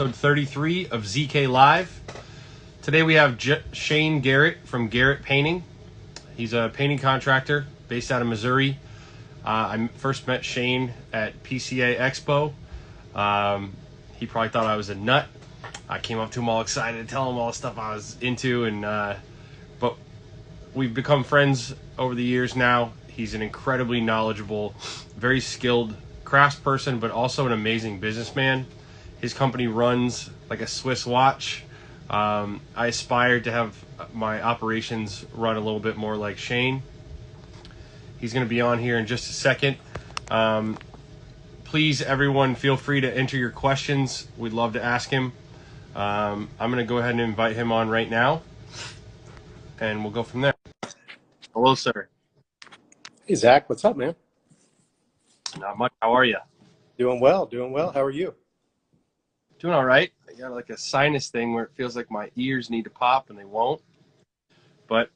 episode 33 of ZK Live. Today we have J- Shane Garrett from Garrett Painting. He's a painting contractor based out of Missouri. Uh, I first met Shane at PCA Expo. Um, he probably thought I was a nut. I came up to him all excited, telling him all the stuff I was into, and uh, but we've become friends over the years now. He's an incredibly knowledgeable, very skilled craftsperson, but also an amazing businessman. His company runs like a Swiss watch. Um, I aspired to have my operations run a little bit more like Shane. He's going to be on here in just a second. Um, please, everyone, feel free to enter your questions. We'd love to ask him. Um, I'm going to go ahead and invite him on right now, and we'll go from there. Hello, sir. Hey Zach, what's up, man? Not much. How are you? Doing well, doing well. How are you? Doing all right. I got like a sinus thing where it feels like my ears need to pop and they won't. But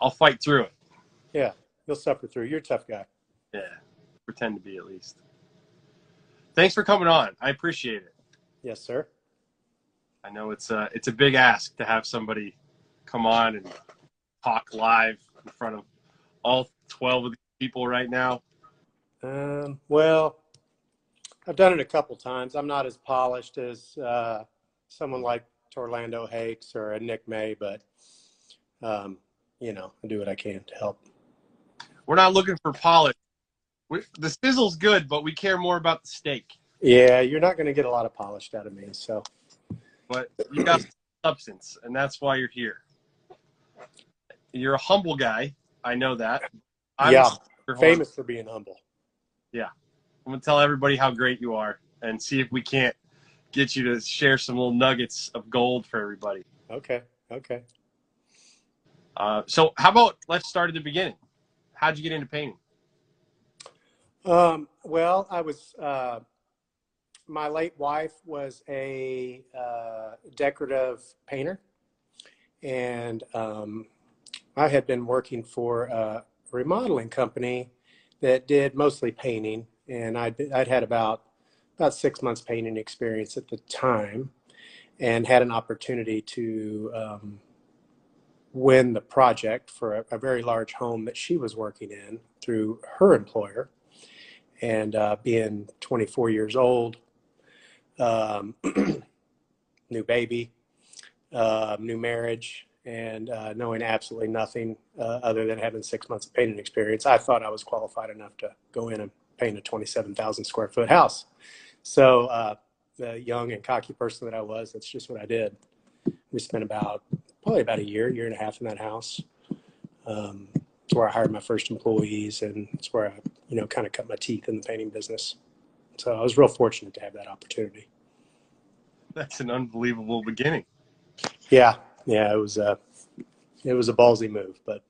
I'll fight through it. Yeah, you'll suffer through. You're a tough guy. Yeah. Pretend to be at least. Thanks for coming on. I appreciate it. Yes, sir. I know it's a it's a big ask to have somebody come on and talk live in front of all 12 of these people right now. Um, well, I've done it a couple times. I'm not as polished as uh, someone like Torlando Hakes or a Nick May, but um, you know, I do what I can to help. We're not looking for polish. We, the sizzle's good, but we care more about the steak. Yeah, you're not going to get a lot of polished out of me. So, But you got substance, and that's why you're here. You're a humble guy. I know that. I'm yeah, famous for being humble. I'm gonna tell everybody how great you are, and see if we can't get you to share some little nuggets of gold for everybody. Okay, okay. Uh, so, how about let's start at the beginning? How'd you get into painting? Um, well, I was, uh, my late wife was a uh, decorative painter, and um, I had been working for a remodeling company that did mostly painting, and I'd, I'd had about about six months painting experience at the time, and had an opportunity to um, win the project for a, a very large home that she was working in through her employer. And uh, being 24 years old, um, new baby, uh, new marriage, and uh, knowing absolutely nothing uh, other than having six months of painting experience, I thought I was qualified enough to go in and paint a 27,000 square foot house. So, uh, the young and cocky person that I was, that's just what I did. We spent about probably about a year, year and a half in that house. Um, it's where I hired my first employees, and it's where I, you know, kind of cut my teeth in the painting business. So I was real fortunate to have that opportunity. That's an unbelievable beginning. Yeah, yeah, it was a, it was a ballsy move, but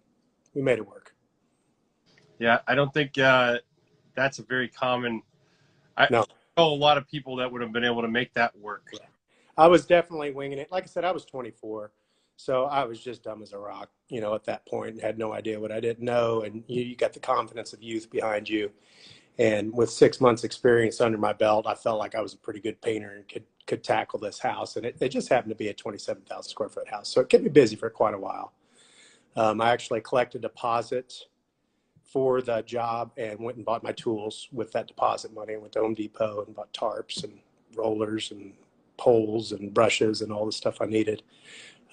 we made it work. Yeah, I don't think uh, that's a very common. I No. know a lot of people that would have been able to make that work. I was definitely winging it. Like I said, I was 24, so I was just dumb as a rock, you know, at that point, point, had no idea what I didn't know. And you, you got the confidence of youth behind you. And with six months experience under my belt, I felt like I was a pretty good painter and could could tackle this house. And it, it just happened to be a 27,000 square foot house, so it kept me busy for quite a while. Um, I actually collected deposits for the job and went and bought my tools with that deposit money. I went to Home Depot and bought tarps and rollers and poles and brushes and all the stuff I needed,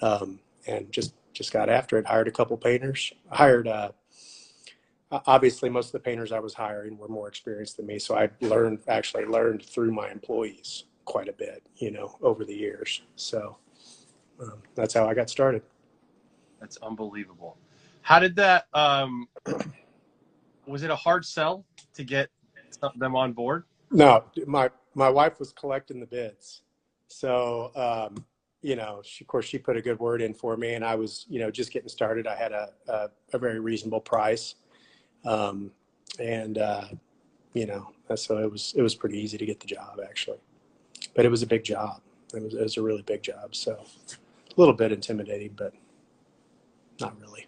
um, and just just got after it. Hired a couple painters. Hired uh, obviously most of the painters I was hiring were more experienced than me, so I learned actually learned through my employees quite a bit, you know, over the years. So um, that's how I got started. That's unbelievable. How did that? Um, was it a hard sell to get them on board? No, my my wife was collecting the bids, so um, you know, she, of course, she put a good word in for me, and I was, you know, just getting started. I had a a, a very reasonable price, um, and uh, you know, so it was it was pretty easy to get the job actually, but it was a big job. It was it was a really big job, so a little bit intimidating, but not really.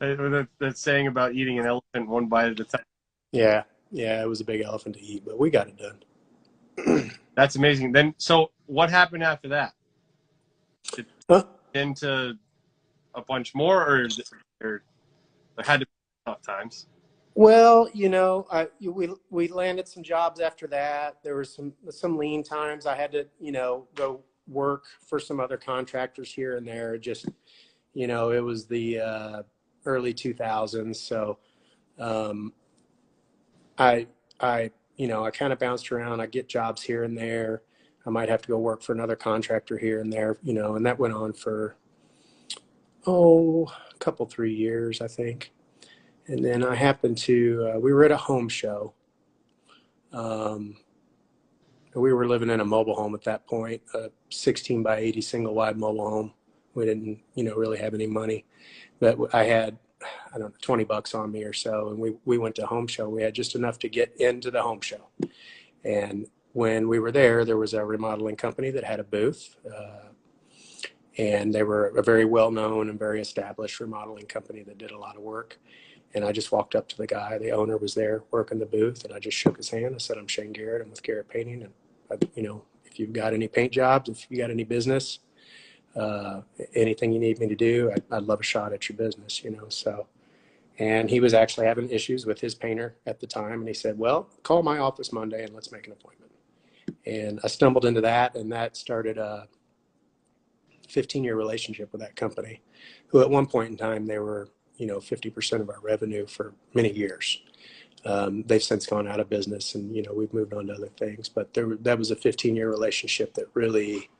Uh, That, that saying about eating an elephant one bite at a time. Yeah, yeah, it was a big elephant to eat, but we got it done. That's amazing. Then, so what happened after that? Did Huh? into a bunch more, or, or there had to be tough times? Well, you know, I we we landed some jobs after that. There was some some lean times. I had to, you know, go work for some other contractors here and there. Just, you know, it was the uh, early 2000s, so um, I I you know I kind of bounced around. I get jobs here and there. I might have to go work for another contractor here and there, you know, and that went on for oh a couple three years, I think. And then I happened to, uh, we were at a home show. Um, we were living in a mobile home at that point, a 16 by 80 single wide mobile home. We didn't, you know, really have any money, but I had, I don't know, 20 bucks on me or so. And we, we went to home show. We had just enough to get into the home show. And when we were there, there was a remodeling company that had a booth. Uh, and they were a very well known and very established remodeling company that did a lot of work. And I just walked up to the guy, the owner was there working the booth, and I just shook his hand. I said, I'm Shane Garrett. I'm with Garrett Painting. And, I, you know, if you've got any paint jobs, if you got any business, uh, anything you need me to do, I'd, I'd love a shot at your business, you know. So, and he was actually having issues with his painter at the time. And he said, Well, call my office Monday and let's make an appointment. And I stumbled into that, and that started a 15 year relationship with that company, who at one point in time, they were you know 50% of our revenue for many years. Um, they've since gone out of business, and you know we've moved on to other things. But there, that was a 15-year relationship that really,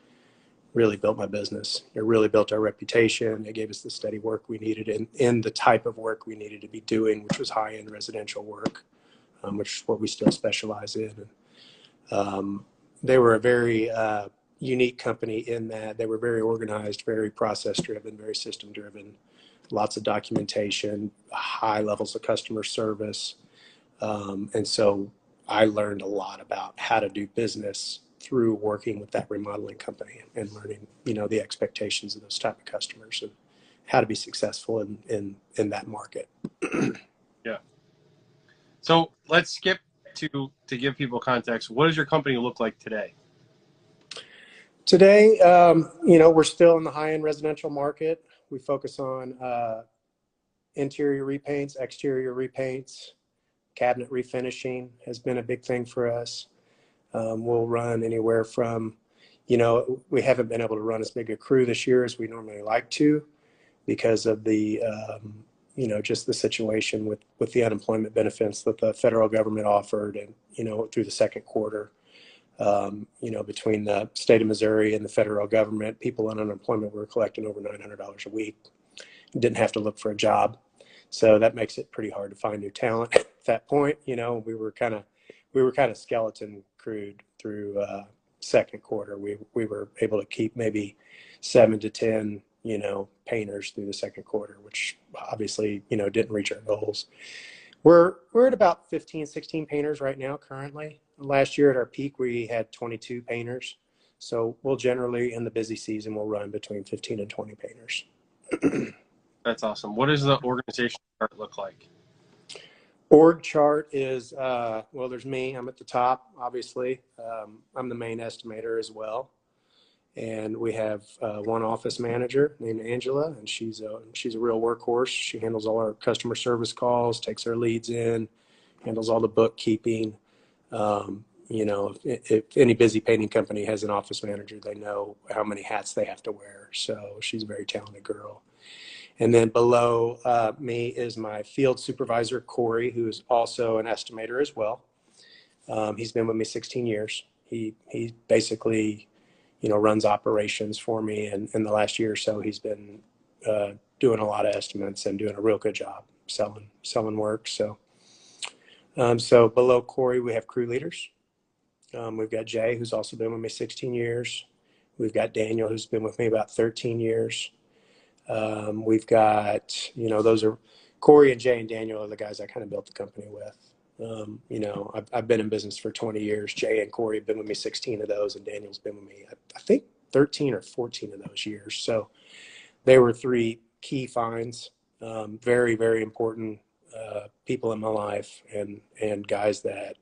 really built my business. It really built our reputation. It gave us the steady work we needed in in the type of work we needed to be doing, which was high-end residential work, um, which is what we still specialize in. And, um, they were a very uh, unique company in that they were very organized, very process-driven, very system-driven lots of documentation, high levels of customer service. Um, and so I learned a lot about how to do business through working with that remodeling company and learning, you know, the expectations of those type of customers and how to be successful in, in, in that market. yeah. So let's skip to, to give people context. What does your company look like today? Today, um, you know, we're still in the high end residential market. We focus on uh, interior repaints, exterior repaints, cabinet refinishing has been a big thing for us. Um, we'll run anywhere from, you know, we haven't been able to run as big a crew this year as we normally like to because of the, um, you know, just the situation with, with the unemployment benefits that the federal government offered and, you know, through the second quarter. Um, you know, between the state of Missouri and the federal government, people on unemployment were collecting over $900 a week. Didn't have to look for a job. So that makes it pretty hard to find new talent at that point. You know, we were kind of, we were kind of skeleton crewed through uh, second quarter. We, we were able to keep maybe seven to 10, you know, painters through the second quarter, which obviously, you know, didn't reach our goals. We're, we're at about 15, 16 painters right now currently last year at our peak, we had 22 painters. So we'll generally, in the busy season, we'll run between 15 and 20 painters. That's awesome. What does the organization chart look like? Org chart is, uh, well, there's me. I'm at the top, obviously. Um, I'm the main estimator as well. And we have uh, one office manager named Angela, and she's a, she's a real workhorse. She handles all our customer service calls, takes our leads in, handles all the bookkeeping. Um, you know, if, if, any busy painting company has an office manager, they know how many hats they have to wear. So she's a very talented girl. And then below uh, me is my field supervisor, Corey, who is also an estimator as well. Um, he's been with me 16 years. He, he basically, you know, runs operations for me. And in the last year or so, he's been uh, doing a lot of estimates and doing a real good job selling, selling work. So um, so below Corey, we have crew leaders. Um, we've got Jay, who's also been with me 16 years. We've got Daniel, who's been with me about 13 years. Um, we've got, you know, those are Corey and Jay and Daniel are the guys I kind of built the company with. Um, you know, I've, I've, been in business for 20 years. Jay and Corey have been with me 16 of those, and Daniel's been with me, I, I think, 13 or 14 of those years. So they were three key finds, um, very, very important uh, people in my life and and guys that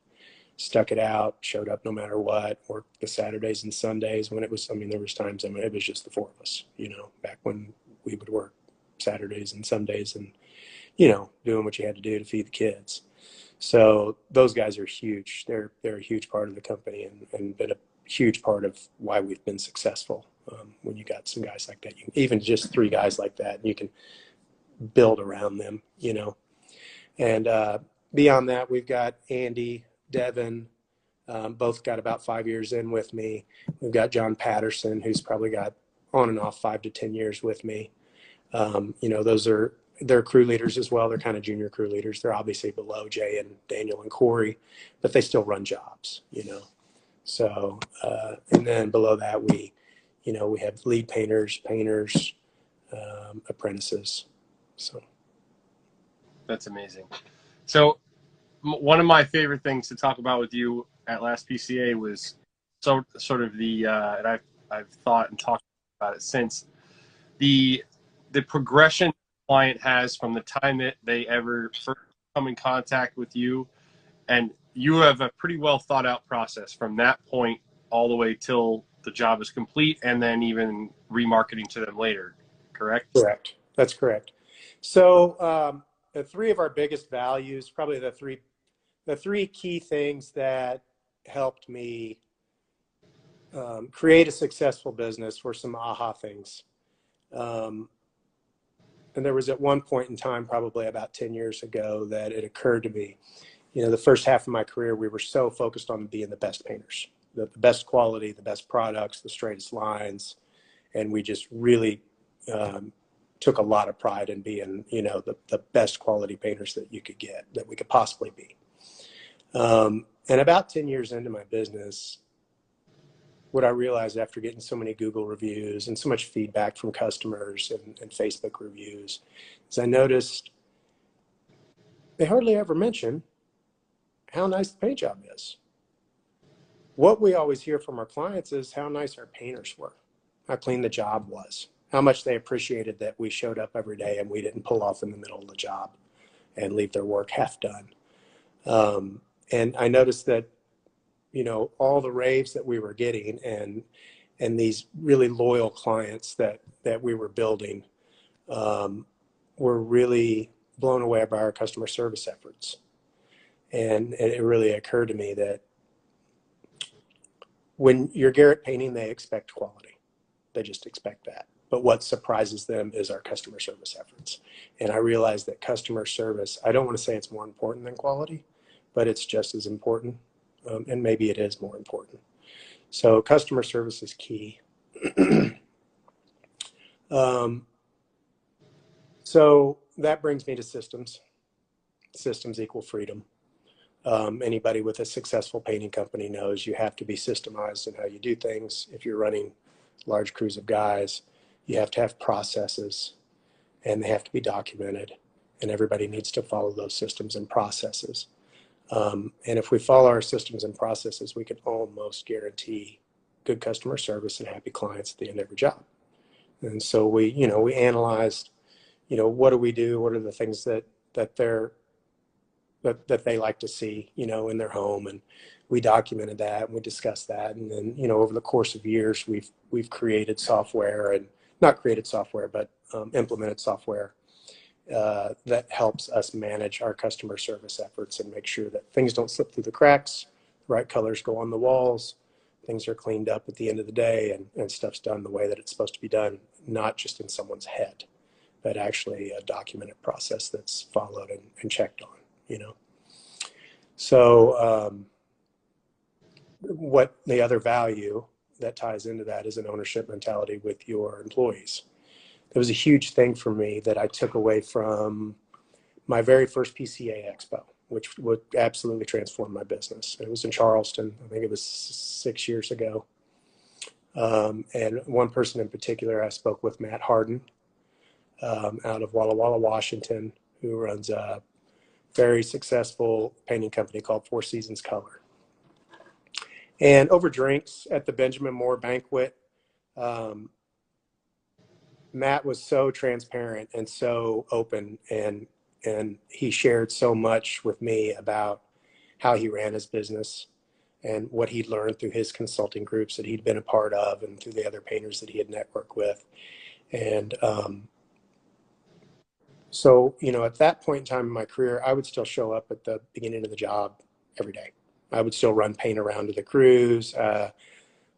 stuck it out, showed up no matter what, worked the Saturdays and Sundays when it was, I mean, there was times, I mean, it was just the four of us, you know, back when we would work Saturdays and Sundays and, you know, doing what you had to do to feed the kids. So those guys are huge. They're, they're a huge part of the company and, and been a huge part of why we've been successful. Um, when you got some guys like that, you, even just three guys like that, you can build around them, you know. And uh, beyond that, we've got Andy, Devin, um, both got about five years in with me. We've got John Patterson, who's probably got on and off five to 10 years with me. Um, you know, those are, they're crew leaders as well. They're kind of junior crew leaders. They're obviously below Jay and Daniel and Corey, but they still run jobs, you know. So, uh, and then below that, we, you know, we have lead painters, painters, um, apprentices. So that's amazing. So one of my favorite things to talk about with you at last PCA was so sort of the uh, and I've I've thought and talked since the the progression client has from the time that they ever first come in contact with you. And you have a pretty well thought out process from that point all the way till the job is complete and then even remarketing to them later correct? Correct. That's correct. So um, the three of our biggest values, probably the three, the three key things that helped me um, create a successful business were some aha things. Um, and there was at one point in time, probably about 10 years ago, that it occurred to me, you know, the first half of my career, we were so focused on being the best painters, the, the best quality, the best products, the straightest lines. And we just really um, took a lot of pride in being, you know, the, the best quality painters that you could get, that we could possibly be. Um, and about 10 years into my business, what I realized after getting so many Google reviews and so much feedback from customers and, and Facebook reviews is I noticed they hardly ever mention how nice the paint job is. What we always hear from our clients is how nice our painters were, how clean the job was how much they appreciated that we showed up every day and we didn't pull off in the middle of the job and leave their work half done. Um, and I noticed that, you know, all the raves that we were getting and and these really loyal clients that that we were building um, were really blown away by our customer service efforts. And, and it really occurred to me that when you're Garrett painting, they expect quality. They just expect that but what surprises them is our customer service efforts. And I realized that customer service, I don't want to say it's more important than quality, but it's just as important. Um, and maybe it is more important. So customer service is key. um, so that brings me to systems. Systems equal freedom. Um, anybody with a successful painting company knows you have to be systemized in how you do things. If you're running large crews of guys, you have to have processes and they have to be documented and everybody needs to follow those systems and processes. Um, and if we follow our systems and processes, we can almost guarantee good customer service and happy clients at the end of every job. And so we, you know, we analyzed, you know, what do we do? What are the things that that they're that, that they like to see, you know, in their home, and we documented that and we discussed that. And then, you know, over the course of years, we've we've created software and not created software, but um, implemented software uh, that helps us manage our customer service efforts and make sure that things don't slip through the cracks, the right colors go on the walls, things are cleaned up at the end of the day, and, and stuff's done the way that it's supposed to be done, not just in someone's head, but actually a documented process that's followed and, and checked on, you know. So um, what the other value that ties into that is an ownership mentality with your employees. It was a huge thing for me that I took away from my very first PCA Expo, which would absolutely transform my business. It was in Charleston. I think it was six years ago. Um, and one person in particular, I spoke with Matt Harden um, out of Walla Walla, Washington, who runs a very successful painting company called Four Seasons Color. And over drinks at the Benjamin Moore banquet, um, Matt was so transparent and so open, and and he shared so much with me about how he ran his business and what he'd learned through his consulting groups that he'd been a part of and through the other painters that he had networked with. And um, so, you know, at that point in time in my career, I would still show up at the beginning of the job every day. I would still run paint around to the crews. Uh,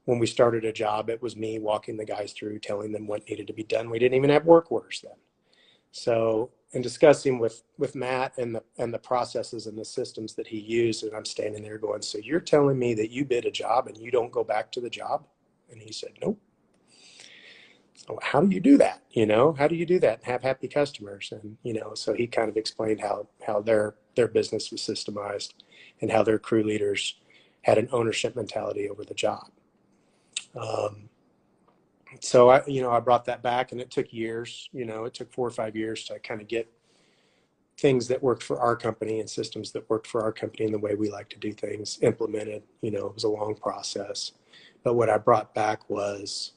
when we started a job, it was me walking the guys through, telling them what needed to be done. We didn't even have work orders then. So and discussing with with Matt and the and the processes and the systems that he used, and I'm standing there going, "So you're telling me that you bid a job and you don't go back to the job?" And he said, "Nope." So how do you do that? You know, how do you do that have happy customers? And you know, so he kind of explained how how their their business was systemized and how their crew leaders had an ownership mentality over the job. Um, so I, you know, I brought that back and it took years, you know, it took four or five years to kind of get things that worked for our company and systems that worked for our company and the way we like to do things implemented. You know, it was a long process. But what I brought back was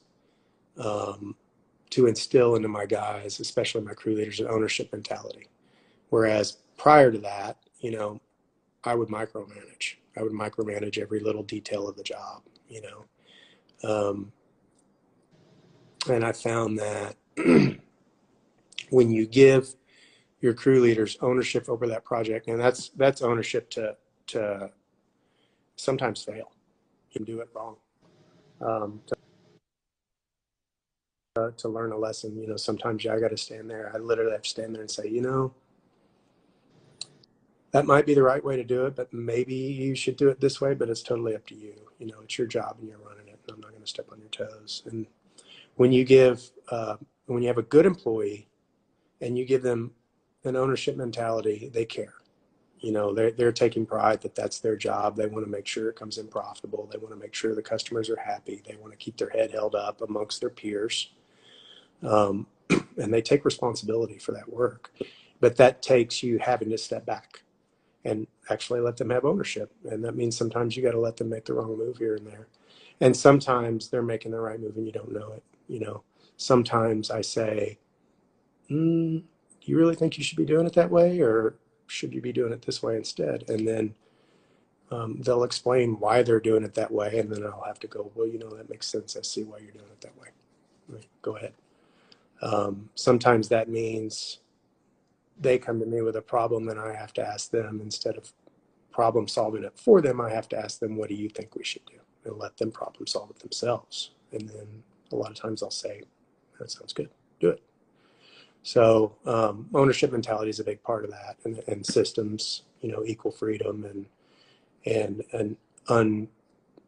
um, to instill into my guys, especially my crew leaders, an ownership mentality. Whereas prior to that, you know, I would micromanage. I would micromanage every little detail of the job, you know. Um, and I found that when you give your crew leaders ownership over that project, and that's that's ownership to to sometimes fail, and do it wrong, um, to, uh, to learn a lesson. You know, sometimes I got to stand there. I literally have to stand there and say, you know, that might be the right way to do it, but maybe you should do it this way. But it's totally up to you. You know, it's your job and you're running it. And I'm not going to step on your toes. And when you give uh, when you have a good employee and you give them an ownership mentality, they care. You know, they're, they're taking pride that that's their job. They want to make sure it comes in profitable. They want to make sure the customers are happy. They want to keep their head held up amongst their peers. Um, and they take responsibility for that work. But that takes you having to step back and actually let them have ownership. And that means sometimes you got to let them make the wrong move here and there. And sometimes they're making the right move and you don't know it you know, sometimes I say, mm, do you really think you should be doing it that way? Or should you be doing it this way instead? And then um, they'll explain why they're doing it that way. And then I'll have to go, well, you know, that makes sense. I see why you're doing it that way. Right, go ahead. Um, sometimes that means they come to me with a problem and I have to ask them instead of problem solving it for them, I have to ask them, what do you think we should do? And let them problem solve it themselves. And then a lot of times I'll say, that sounds good, do it. So um, ownership mentality is a big part of that, and, and systems, you know, equal freedom and and an un,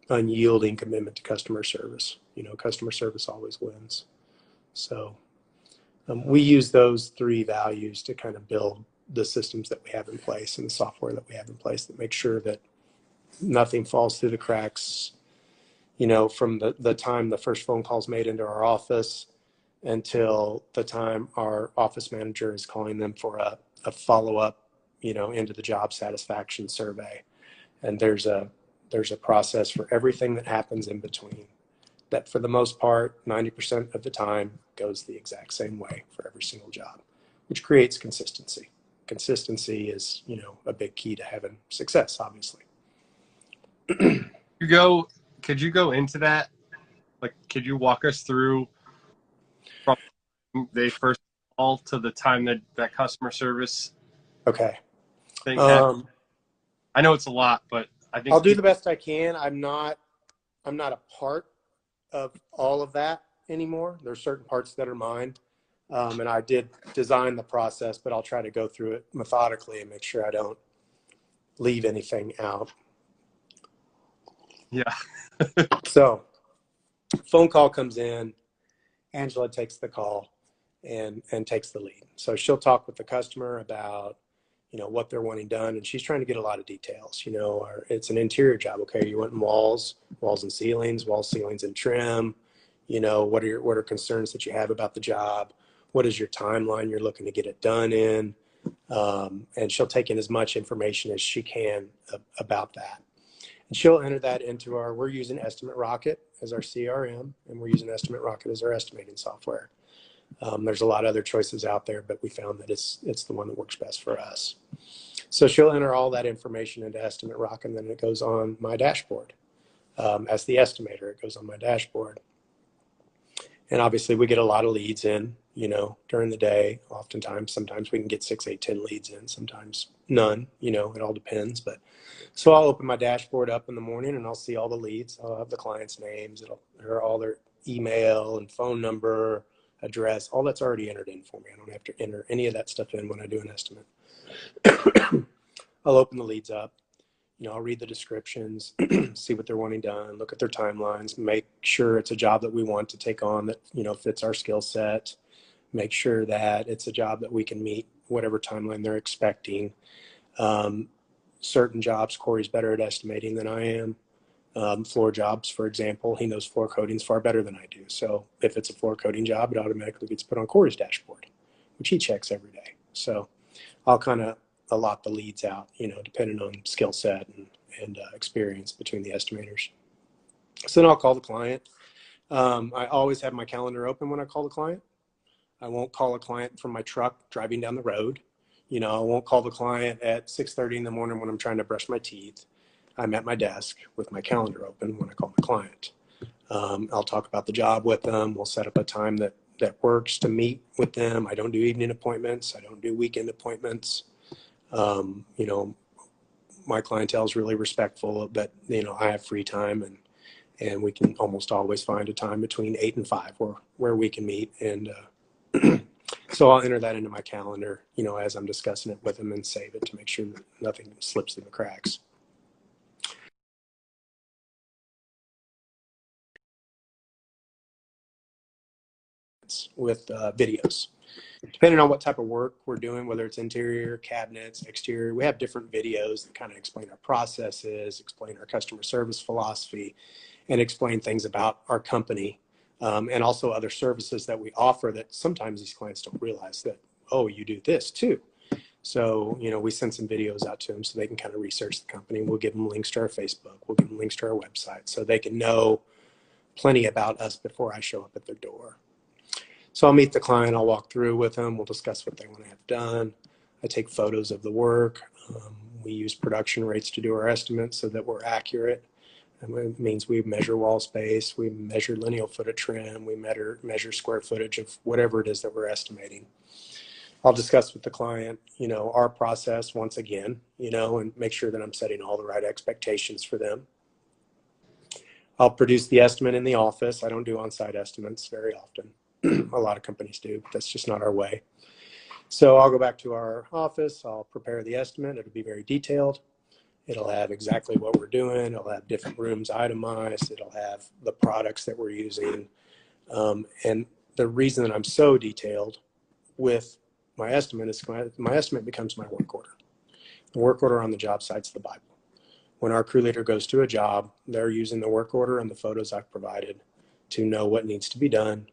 unyielding commitment to customer service. You know, customer service always wins. So um, we use those three values to kind of build the systems that we have in place and the software that we have in place that make sure that nothing falls through the cracks you know, from the, the time the first phone call's made into our office until the time our office manager is calling them for a, a follow-up, you know, into the job satisfaction survey. And there's a there's a process for everything that happens in between that for the most part 90% of the time goes the exact same way for every single job which creates consistency consistency is you know a big key to having success obviously you go could you go into that? Like, could you walk us through from they first call to the time that that customer service okay thing um, I know it's a lot, but I think I'll do the best I can. I'm not I'm not a part of all of that anymore. There's certain parts that are mine. Um, and I did design the process, but I'll try to go through it methodically and make sure I don't leave anything out. Yeah. so, phone call comes in. Angela takes the call and and takes the lead. So she'll talk with the customer about you know what they're wanting done, and she's trying to get a lot of details. You know, it's an interior job. Okay, you want walls, walls and ceilings, walls, ceilings, and trim. You know, what are your what are concerns that you have about the job? What is your timeline you're looking to get it done in? Um, and she'll take in as much information as she can about that. And she'll enter that into our, we're using Estimate Rocket as our CRM, and we're using Estimate Rocket as our estimating software. Um, there's a lot of other choices out there, but we found that it's it's the one that works best for us. So she'll enter all that information into Estimate Rocket, and then it goes on my dashboard. Um, as the estimator, it goes on my dashboard. And obviously, we get a lot of leads in, you know, during the day. Oftentimes, sometimes we can get six, eight, ten leads in. Sometimes none. You know, it all depends. But so I'll open my dashboard up in the morning, and I'll see all the leads. I'll have the clients' names. It'll or all their email and phone number, address. All that's already entered in for me. I don't have to enter any of that stuff in when I do an estimate. I'll open the leads up. You know, I'll read the descriptions, see what they're wanting done, look at their timelines, make sure it's a job that we want to take on that, you know, fits our skill set, make sure that it's a job that we can meet whatever timeline they're expecting. Um, certain jobs, Corey's better at estimating than I am. Um, floor jobs, for example, he knows floor coatings far better than I do. So if it's a floor coating job, it automatically gets put on Corey's dashboard, which he checks every day. So I'll kind of allot the leads out, you know, depending on skill set and, and uh, experience between the estimators. So then I'll call the client. Um, I always have my calendar open when I call the client. I won't call a client from my truck driving down the road. You know, I won't call the client at 6:30 in the morning when I'm trying to brush my teeth. I'm at my desk with my calendar open when I call the client. Um, I'll talk about the job with them. We'll set up a time that that works to meet with them. I don't do evening appointments. I don't do weekend appointments. Um, you know, my clientele is really respectful, but you know, I have free time and and we can almost always find a time between eight and five where where we can meet. And uh, so I'll enter that into my calendar, you know, as I'm discussing it with them and save it to make sure that nothing slips through the cracks. With uh, videos depending on what type of work we're doing, whether it's interior, cabinets, exterior, we have different videos that kind of explain our processes, explain our customer service philosophy, and explain things about our company um, and also other services that we offer that sometimes these clients don't realize that, oh, you do this too. So, you know, we send some videos out to them so they can kind of research the company. We'll give them links to our Facebook. We'll give them links to our website so they can know plenty about us before I show up at their door. So I'll meet the client, I'll walk through with them, we'll discuss what they want to have done. I take photos of the work. Um, we use production rates to do our estimates so that we're accurate. It means we measure wall space, we measure lineal foot of trim, we measure, measure square footage of whatever it is that we're estimating. I'll discuss with the client, you know, our process once again, you know, and make sure that I'm setting all the right expectations for them. I'll produce the estimate in the office. I don't do on-site estimates very often. a lot of companies do, but that's just not our way. So I'll go back to our office. I'll prepare the estimate. It'll be very detailed. It'll have exactly what we're doing. It'll have different rooms itemized. It'll have the products that we're using. Um, and the reason that I'm so detailed with my estimate is my, my estimate becomes my work order. The work order on the job site's the Bible. When our crew leader goes to a job, they're using the work order and the photos I've provided to know what needs to be done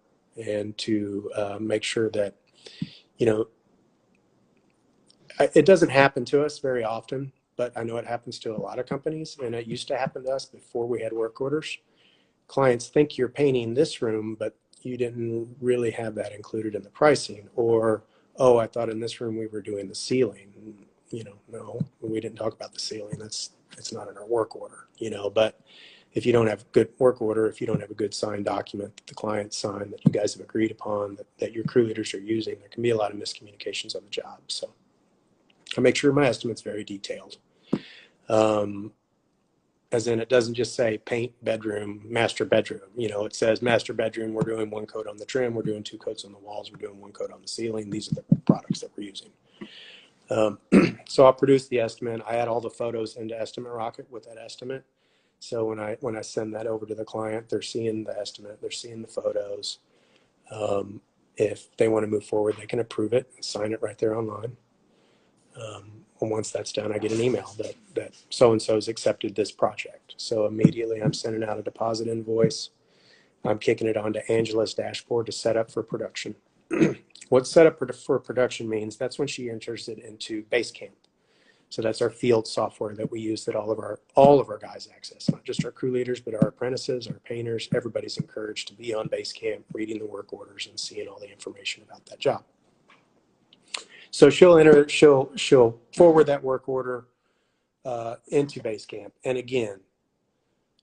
and to uh, make sure that, you know, it doesn't happen to us very often, but I know it happens to a lot of companies, and it used to happen to us before we had work orders. Clients think you're painting this room, but you didn't really have that included in the pricing, or oh, I thought in this room we were doing the ceiling. You know, no, we didn't talk about the ceiling. That's it's not in our work order. You know, but if you don't have good work order, if you don't have a good signed document that the client signed that you guys have agreed upon that, that your crew leaders are using, there can be a lot of miscommunications on the job. So I make sure my estimate's very detailed. Um, as in it doesn't just say paint bedroom, master bedroom. You know, it says master bedroom, we're doing one coat on the trim, we're doing two coats on the walls, we're doing one coat on the ceiling. These are the products that we're using. Um, so I'll produce the estimate. I add all the photos into Estimate Rocket with that estimate. So when I when I send that over to the client, they're seeing the estimate, they're seeing the photos. Um, if they want to move forward, they can approve it and sign it right there online. Um, and once that's done, I get an email that that so and so's accepted this project. So immediately, I'm sending out a deposit invoice. I'm kicking it onto Angela's dashboard to set up for production. what set up for production means that's when she enters it into Basecamp. So that's our field software that we use that all of our all of our guys access, not just our crew leaders, but our apprentices, our painters. Everybody's encouraged to be on Basecamp, reading the work orders and seeing all the information about that job. So she'll enter, she'll she'll forward that work order uh, into Basecamp. And again,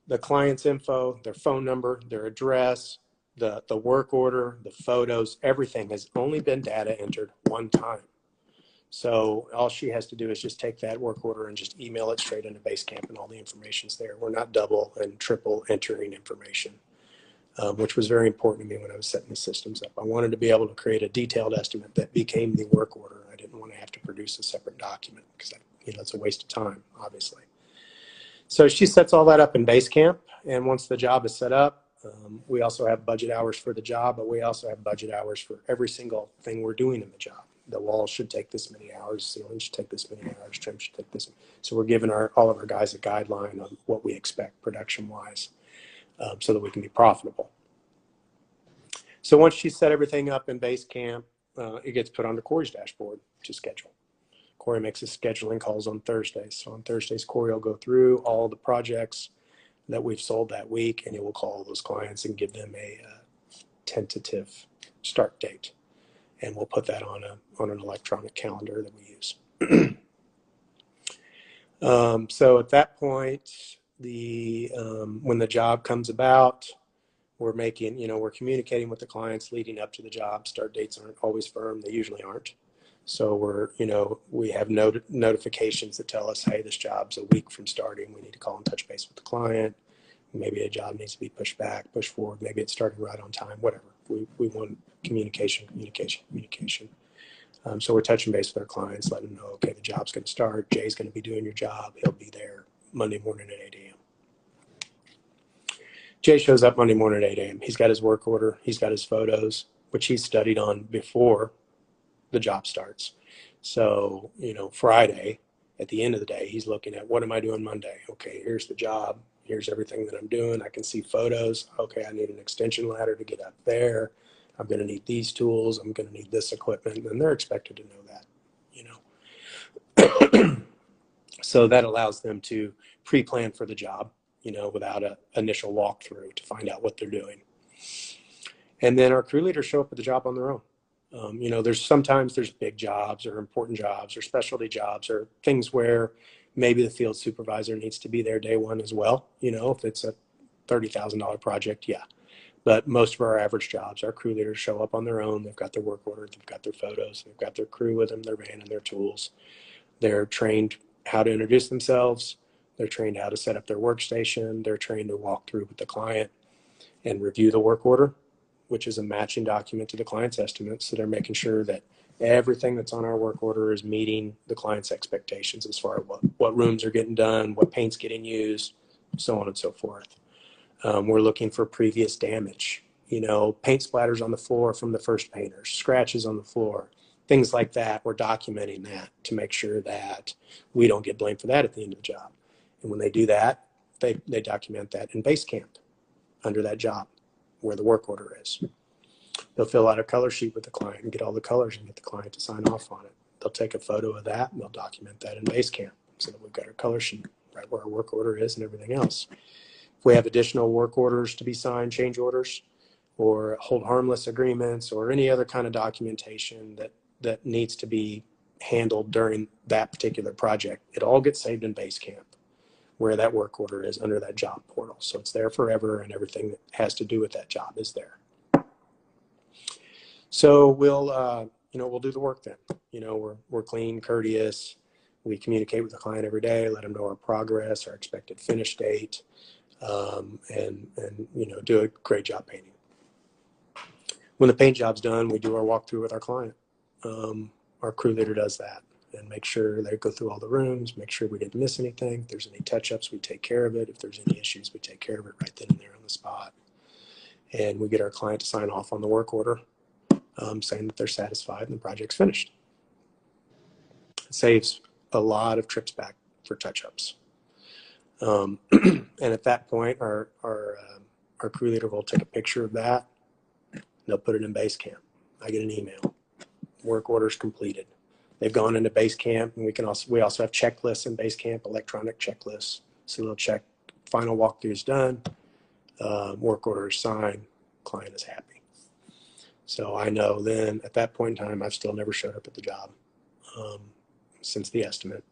the client's info, their phone number, their address, the, the work order, the photos, everything has only been data entered one time. So all she has to do is just take that work order and just email it straight into Basecamp and all the information's there. We're not double and triple entering information, um, which was very important to me when I was setting the systems up. I wanted to be able to create a detailed estimate that became the work order. Have to produce a separate document because you know it's a waste of time, obviously. So she sets all that up in Basecamp, and once the job is set up, um, we also have budget hours for the job, but we also have budget hours for every single thing we're doing in the job. The wall should take this many hours, ceiling should take this many hours, trim should take this. So we're giving our all of our guys a guideline on what we expect production wise, um, so that we can be profitable. So once she set everything up in Basecamp, uh, it gets put onto Corey's dashboard to schedule. Corey makes his scheduling calls on Thursdays. So on Thursdays, Corey will go through all the projects that we've sold that week, and he will call those clients and give them a uh, tentative start date, and we'll put that on a on an electronic calendar that we use. um, so at that point, the um, when the job comes about, we're making you know we're communicating with the clients leading up to the job. Start dates aren't always firm; they usually aren't. So we're, you know, we have not- notifications that tell us, hey, this job's a week from starting. We need to call and touch base with the client. Maybe a job needs to be pushed back, pushed forward. Maybe it's starting right on time, whatever. We, we want communication, communication, communication. Um, so we're touching base with our clients, letting them know, okay, the job's going to start. Jay's going to be doing your job. He'll be there Monday morning at 8 a.m. Jay shows up Monday morning at 8 a.m. He's got his work order. He's got his photos, which he's studied on before the job starts. So, you know, Friday, at the end of the day, he's looking at what am I doing Monday? Okay, here's the job. Here's everything that I'm doing. I can see photos. Okay, I need an extension ladder to get up there. I'm going to need these tools. I'm going to need this equipment. And they're expected to know that, you know. so that allows them to pre plan for the job, you know, without an initial walkthrough to find out what they're doing. And then our crew leaders show up at the job on their own. Um, you know, there's sometimes there's big jobs or important jobs or specialty jobs or things where maybe the field supervisor needs to be there day one as well. You know, if it's a thirty thousand dollar project, yeah. But most of our average jobs, our crew leaders show up on their own. They've got their work order, they've got their photos, they've got their crew with them, their van and their tools. They're trained how to introduce themselves. They're trained how to set up their workstation. They're trained to walk through with the client and review the work order which is a matching document to the client's estimates. So they're making sure that everything that's on our work order is meeting the client's expectations as far as what, what rooms are getting done, what paint's getting used, so on and so forth. Um, we're looking for previous damage, you know, paint splatters on the floor from the first painters, scratches on the floor, things like that. We're documenting that to make sure that we don't get blamed for that at the end of the job. And when they do that, they, they document that in Basecamp under that job where the work order is. They'll fill out a color sheet with the client and get all the colors and get the client to sign off on it. They'll take a photo of that and they'll document that in Basecamp so that we've got our color sheet right where our work order is and everything else. If we have additional work orders to be signed, change orders, or hold harmless agreements, or any other kind of documentation that that needs to be handled during that particular project, it all gets saved in Basecamp where that work order is under that job portal. So it's there forever and everything that has to do with that job is there. So we'll, uh, you know, we'll do the work then. You know, we're, we're clean, courteous. We communicate with the client every day, let them know our progress, our expected finish date, um, and, and, you know, do a great job painting. When the paint job's done, we do our walkthrough with our client. Um, our crew leader does that and make sure they go through all the rooms, make sure we didn't miss anything. If there's any touch ups, we take care of it. If there's any issues, we take care of it right then and there on the spot. And we get our client to sign off on the work order um, saying that they're satisfied and the project's finished. It saves a lot of trips back for touch ups. Um, and at that point, our, our, uh, our crew leader will take a picture of that. They'll put it in Basecamp. I get an email. Work orders completed they've gone into Basecamp, and we can also we also have checklists in Basecamp, electronic checklists. So they'll check final walkthrough is done, uh, work order is signed, client is happy. So I know then at that point in time, I've still never showed up at the job. Um, since the estimate.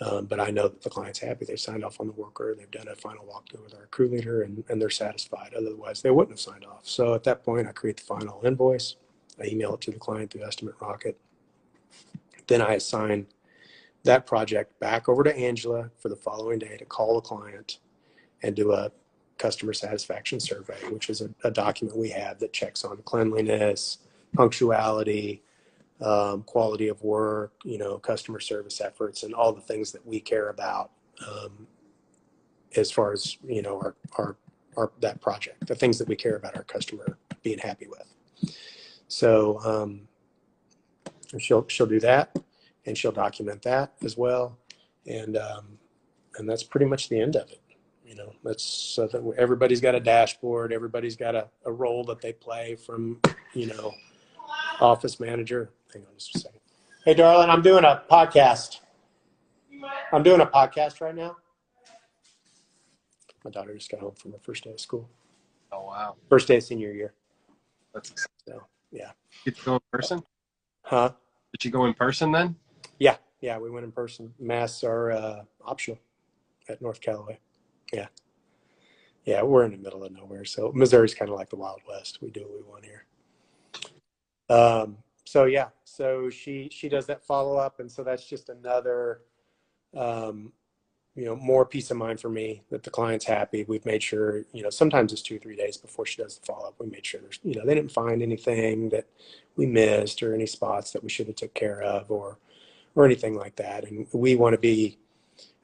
Um, but I know that the client's happy. They signed off on the worker. They've done a final walkthrough with our crew leader, and, and they're satisfied. Otherwise, they wouldn't have signed off. So at that point, I create the final invoice. I email it to the client through Estimate Rocket. Then I assign that project back over to Angela for the following day to call the client and do a customer satisfaction survey, which is a, a document we have that checks on cleanliness, punctuality, um, quality of work, you know, customer service efforts, and all the things that we care about um, as far as you know our, our our that project, the things that we care about our customer being happy with. So um, she'll she'll do that, and she'll document that as well, and um, and that's pretty much the end of it. You know, that's so that everybody's got a dashboard, everybody's got a, a role that they play from you know office manager Hang on just a second. Hey, darling, I'm doing a podcast. I'm doing a podcast right now. My daughter just got home from her first day of school. Oh wow! First day of senior year. That's exciting. So yeah. Did you go in person? Huh? Did you go in person then? Yeah, yeah. We went in person. Masks are uh, optional at North Callaway. Yeah. Yeah, we're in the middle of nowhere, so Missouri's kind of like the Wild West. We do what we want here. Um, so yeah, so she she does that follow up, and so that's just another, um, you know, more peace of mind for me that the client's happy. We've made sure, you know, sometimes it's two three days before she does the follow up. We made sure you know, they didn't find anything that we missed or any spots that we should have took care of or or anything like that. And we want to be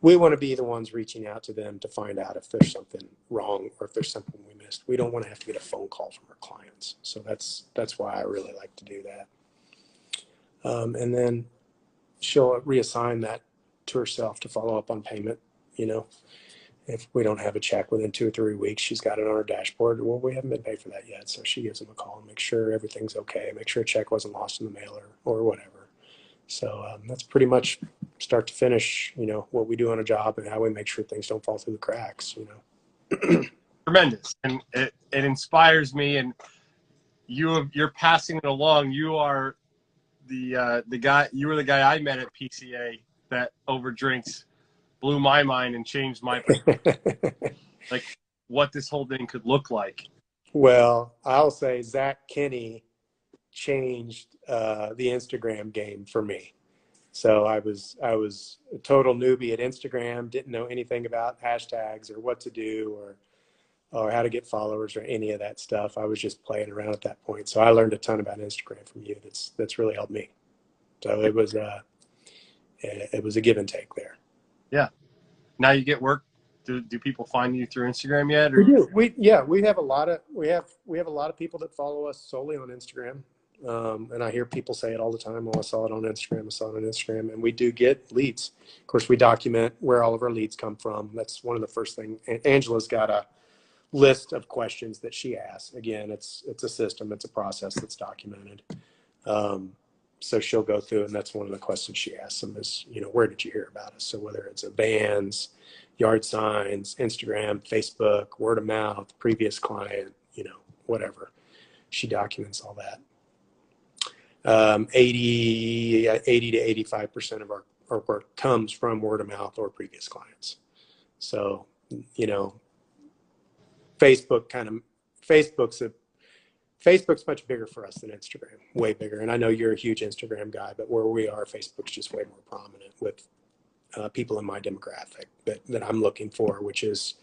we want to be the ones reaching out to them to find out if there's something wrong or if there's something we missed. We don't want to have to get a phone call from our clients. So that's that's why I really like to do that. Um, and then she'll reassign that to herself to follow up on payment. You know, if we don't have a check within two or three weeks, she's got it on her dashboard. Well, we haven't been paid for that yet. So she gives them a call and make sure everything's okay, make sure a check wasn't lost in the mail or, or whatever. So um, that's pretty much start to finish, you know, what we do on a job and how we make sure things don't fall through the cracks, you know. Tremendous. And it, it inspires me and you you're passing it along. You are the uh, the guy you were the guy I met at PCA that over drinks blew my mind and changed my like what this whole thing could look like. Well, I'll say Zach Kinney changed uh, the Instagram game for me. So I was I was a total newbie at Instagram, didn't know anything about hashtags or what to do or or how to get followers or any of that stuff. I was just playing around at that point. So I learned a ton about Instagram from you. That's that's really helped me. So it was uh, it was a give and take there. Yeah. Now you get work. Do, do people find you through Instagram yet? Or? We do. We yeah. We have a lot of we have we have a lot of people that follow us solely on Instagram. Um, and I hear people say it all the time. Oh, I saw it on Instagram. I saw it on Instagram, and we do get leads. Of course, we document where all of our leads come from. That's one of the first things. Angela's got a list of questions that she asks. Again, it's it's a system, it's a process that's documented. Um, so she'll go through, and that's one of the questions she asks them is, you know, where did you hear about us? So whether it's a vans, yard signs, Instagram, Facebook, word of mouth, previous client, you know, whatever, she documents all that. Um, 80, 80 to 85 percent of our, our work comes from word of mouth or previous clients. So, you know, Facebook kind of Facebook's a Facebook's much bigger for us than Instagram, way bigger. And I know you're a huge Instagram guy, but where we are, Facebook's just way more prominent with uh, people in my demographic that, that I'm looking for, which is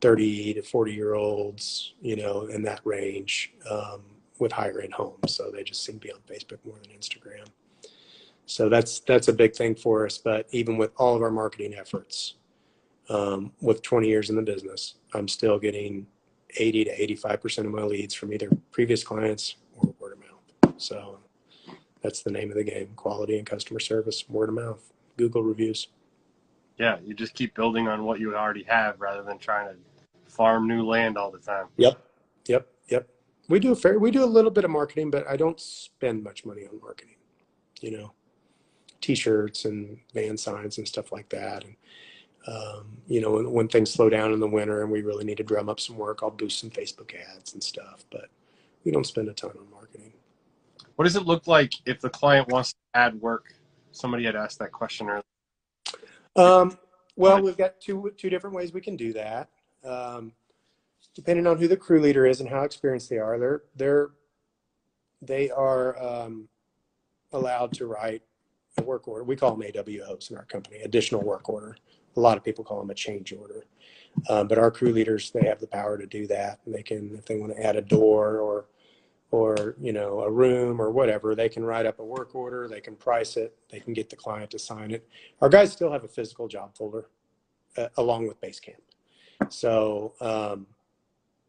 30 to 40 year olds, you know, in that range um, with higher end homes. So they just seem to be on Facebook more than Instagram. So that's that's a big thing for us. But even with all of our marketing efforts, um, with 20 years in the business, I'm still getting 80 to 85% of my leads from either previous clients or word of mouth. So that's the name of the game quality and customer service, word of mouth, Google reviews. Yeah, you just keep building on what you already have rather than trying to farm new land all the time. Yep. Yep. Yep. We do a fair, we do a little bit of marketing, but I don't spend much money on marketing, you know, t-shirts and van signs and stuff like that. And um, you know, when, when, things slow down in the winter and we really need to drum up some work, I'll boost some Facebook ads and stuff. But we don't spend a ton on marketing. What does it look like if the client wants to add work Somebody had asked that question earlier. Um, well, we've got two two different ways we can do that. Um, depending on who the crew leader is and how experienced they are, they're they're they are um, allowed to write a work order. We call them AWOs in our company, additional work order. A lot of people call them a change order. Um, but our crew leaders, they have the power to do that. They can, if they want to add a door or, or, you know, a room or whatever, they can write up a work order. They can price it. They can get the client to sign it. Our guys still have a physical job folder uh, along with Basecamp, So um,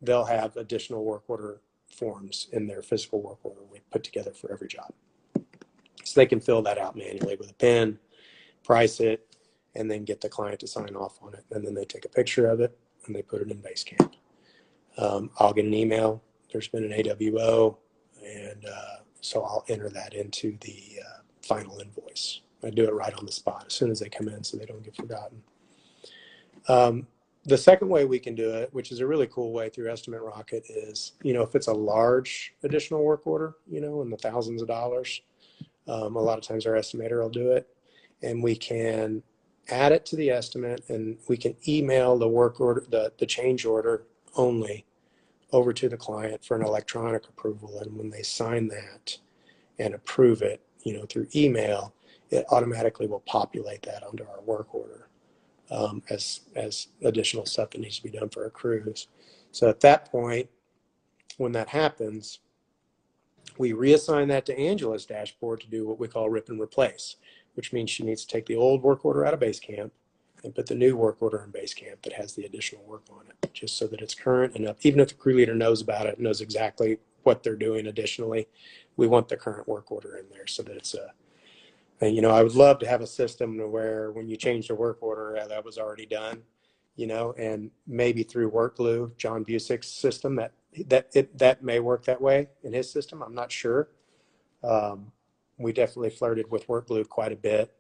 they'll have additional work order forms in their physical work order we put together for every job. So they can fill that out manually with a pen, price it, and then get the client to sign off on it. And then they take a picture of it and they put it in Basecamp. Um, I'll get an email. There's been an AWO, and uh, so I'll enter that into the uh, final invoice. I do it right on the spot as soon as they come in so they don't get forgotten. Um, the second way we can do it, which is a really cool way through Estimate Rocket, is you know if it's a large additional work order, you know, in the thousands of dollars, um, a lot of times our estimator will do it, and we can add it to the estimate, and we can email the work order, the the change order only, over to the client for an electronic approval, and when they sign that and approve it, you know, through email, it automatically will populate that under our work order um, as as additional stuff that needs to be done for our crews. So at that point, when that happens, we reassign that to Angela's dashboard to do what we call rip and replace, which means she needs to take the old work order out of Basecamp and put the new work order in Basecamp that has the additional work on it, just so that it's current enough. Even if the crew leader knows about it, knows exactly what they're doing additionally, we want the current work order in there so that it's a and, you know, I would love to have a system where when you change the work order, that was already done, you know, and maybe through WorkGlue, John Busick's system, that that it that may work that way in his system. I'm not sure. Um, we definitely flirted with WorkGlue quite a bit.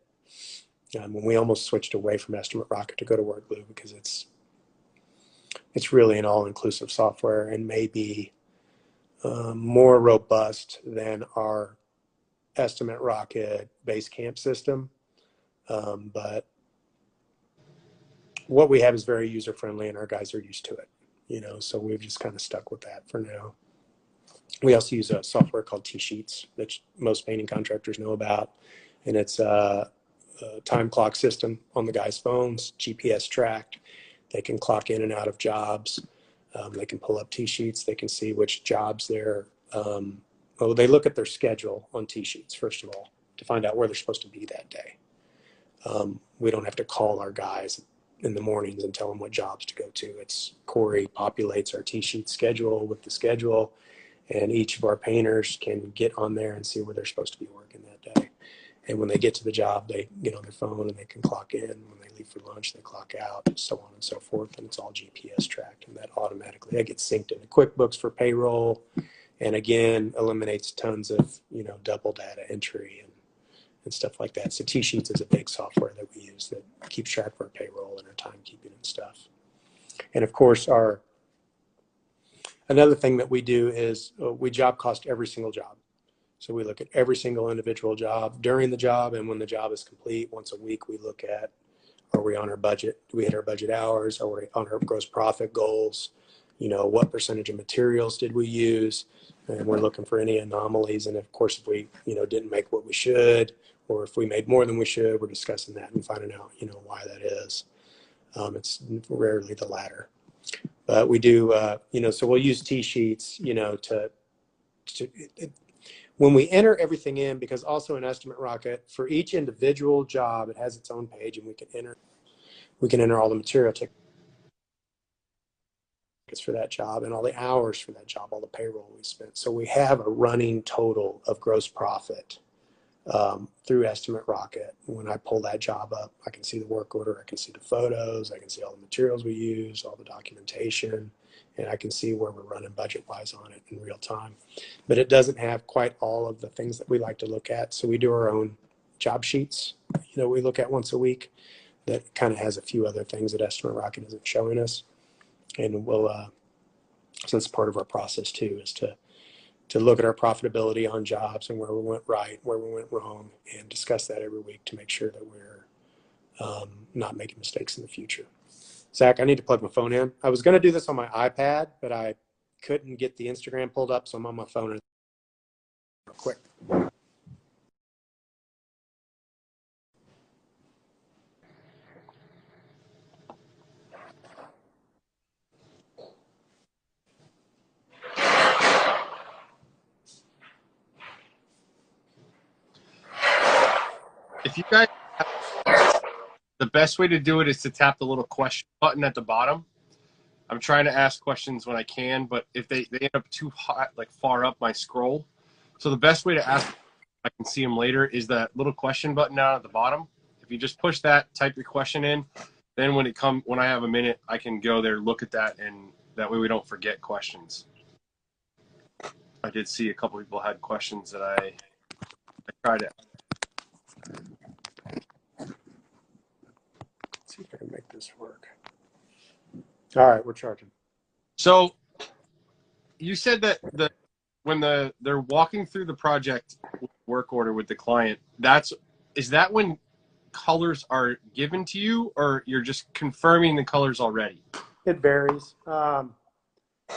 Um, and we almost switched away from Estimate Rocket to go to WorkGlue because it's it's really an all-inclusive software and maybe um, more robust than our Estimate Rocket Basecamp system. Um, but what we have is very user friendly and our guys are used to it, you know, so we've just kind of stuck with that for now. We also use a software called T-Sheets that most painting contractors know about. And it's a, a time clock system on the guy's phones, GPS tracked. They can clock in and out of jobs. Um, they can pull up T-Sheets. They can see which jobs they're um, well, they look at their schedule on T-sheets, first of all, to find out where they're supposed to be that day. Um, we don't have to call our guys in the mornings and tell them what jobs to go to. It's Corey populates our T-sheet schedule with the schedule, and each of our painters can get on there and see where they're supposed to be working that day. And when they get to the job, they get on their phone and they can clock in. When they leave for lunch, they clock out, so on and so forth. And it's all GPS tracked, and that automatically that gets synced into QuickBooks for payroll and again eliminates tons of you know double data entry and, and stuff like that so t-sheets is a big software that we use that keeps track of our payroll and our timekeeping and stuff and of course our another thing that we do is uh, we job cost every single job so we look at every single individual job during the job and when the job is complete once a week we look at are we on our budget do we hit our budget hours are we on our gross profit goals you know what percentage of materials did we use and we're looking for any anomalies. And of course, if we, you know, didn't make what we should, or if we made more than we should, we're discussing that and finding out, you know, why that is. Um, it's rarely the latter, but we do, uh, you know, so we'll use T-sheets, you know, to, to it, when we enter everything in, because also in Estimate Rocket, for each individual job, it has its own page, and we can enter, we can enter all the material tickets for that job and all the hours for that job, all the payroll we spent. So we have a running total of gross profit um, through Estimate Rocket. When I pull that job up, I can see the work order, I can see the photos, I can see all the materials we use, all the documentation, and I can see where we're running budget wise on it in real time. But it doesn't have quite all of the things that we like to look at. So we do our own job sheets, you know, we look at once a week that kind of has a few other things that Estimate Rocket isn't showing us and we'll uh, so that's part of our process too is to to look at our profitability on jobs and where we went right, where we went wrong, and discuss that every week to make sure that we're um, not making mistakes in the future. Zach, I need to plug my phone in. I was going to do this on my iPad, but I couldn't get the Instagram pulled up, so I'm on my phone real quick. If you guys, the best way to do it is to tap the little question button at the bottom. I'm trying to ask questions when I can, but if they, they end up too hot, like far up my scroll. So the best way to ask, I can see them later, is that little question button down at the bottom. If you just push that, type your question in, then when it come when I have a minute, I can go there, look at that, and that way we don't forget questions. I did see a couple people had questions that I I tried to Let's see if I can make this work. All right, we're charging. So you said that the when the they're walking through the project work order with the client, that's is that when colors are given to you or you're just confirming the colors already? It varies. Um,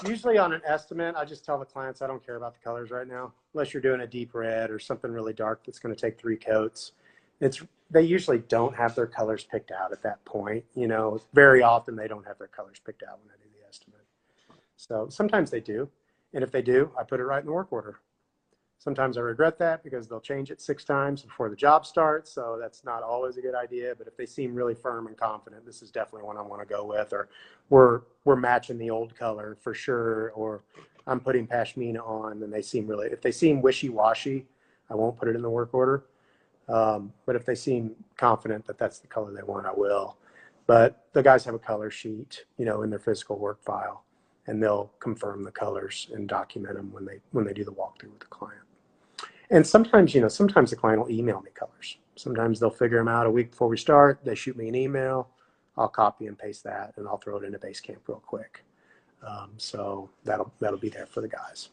usually on an estimate, I just tell the clients I don't care about the colors right now, unless you're doing a deep red or something really dark that's going to take three coats. It's they usually don't have their colors picked out at that point. You know, very often they don't have their colors picked out when I do the estimate. So sometimes they do, and if they do, I put it right in the work order. Sometimes I regret that because they'll change it six times before the job starts. So that's not always a good idea. But if they seem really firm and confident, this is definitely one I want to go with, or we're we're matching the old color for sure, or I'm putting pashmina on, and they seem really if they seem wishy washy, I won't put it in the work order. Um, but if they seem confident that that's the color they want, I will. But the guys have a color sheet, you know, in their physical work file, and they'll confirm the colors and document them when they when they do the walkthrough with the client. And sometimes, you know, sometimes the client will email me colors. Sometimes they'll figure them out a week before we start. They shoot me an email. I'll copy and paste that, and I'll throw it into Basecamp real quick. Um, so that'll that'll be there for the guys.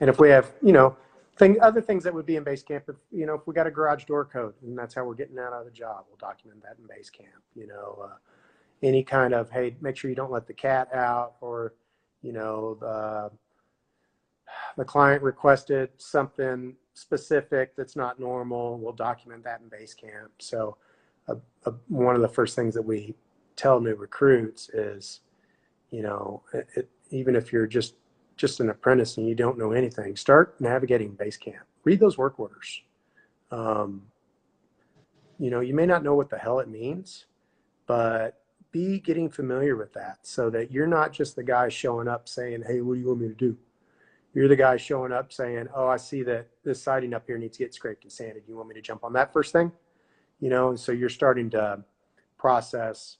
And if we have, you know, thing other things that would be in Basecamp, if you know, if we got a garage door code and that's how we're getting out of the job, we'll document that in Basecamp. You know, uh, any kind of hey, make sure you don't let the cat out, or you know, the the client requested something specific that's not normal. We'll document that in Basecamp. So, uh, uh, one of the first things that we tell new recruits is, you know, it, it, even if you're just just an apprentice and you don't know anything, start navigating Basecamp. Read those work orders. Um, you know, you may not know what the hell it means, but be getting familiar with that so that you're not just the guy showing up saying, "Hey, what do you want me to do?" You're the guy showing up saying, "Oh, I see that this siding up here needs to get scraped and sanded. You want me to jump on that first thing?" You know, so you're starting to process,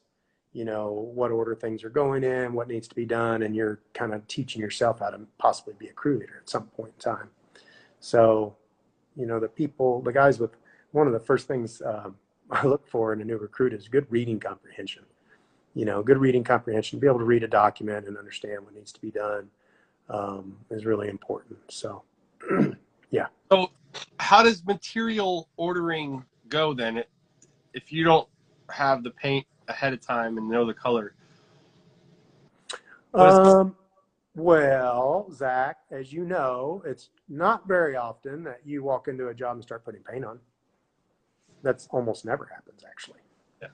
you know, what order things are going in, what needs to be done, and you're kind of teaching yourself how to possibly be a crew leader at some point in time. So, you know, the people, the guys with one of the first things um, I look for in a new recruit is good reading comprehension. You know, good reading comprehension, be able to read a document and understand what needs to be done um, is really important. So, yeah. So, how does material ordering go then? If you don't have the paint ahead of time and know the color. Um, well, Zach, as you know, it's not very often that you walk into a job and start putting paint on. That's almost never happens, actually. Yeah.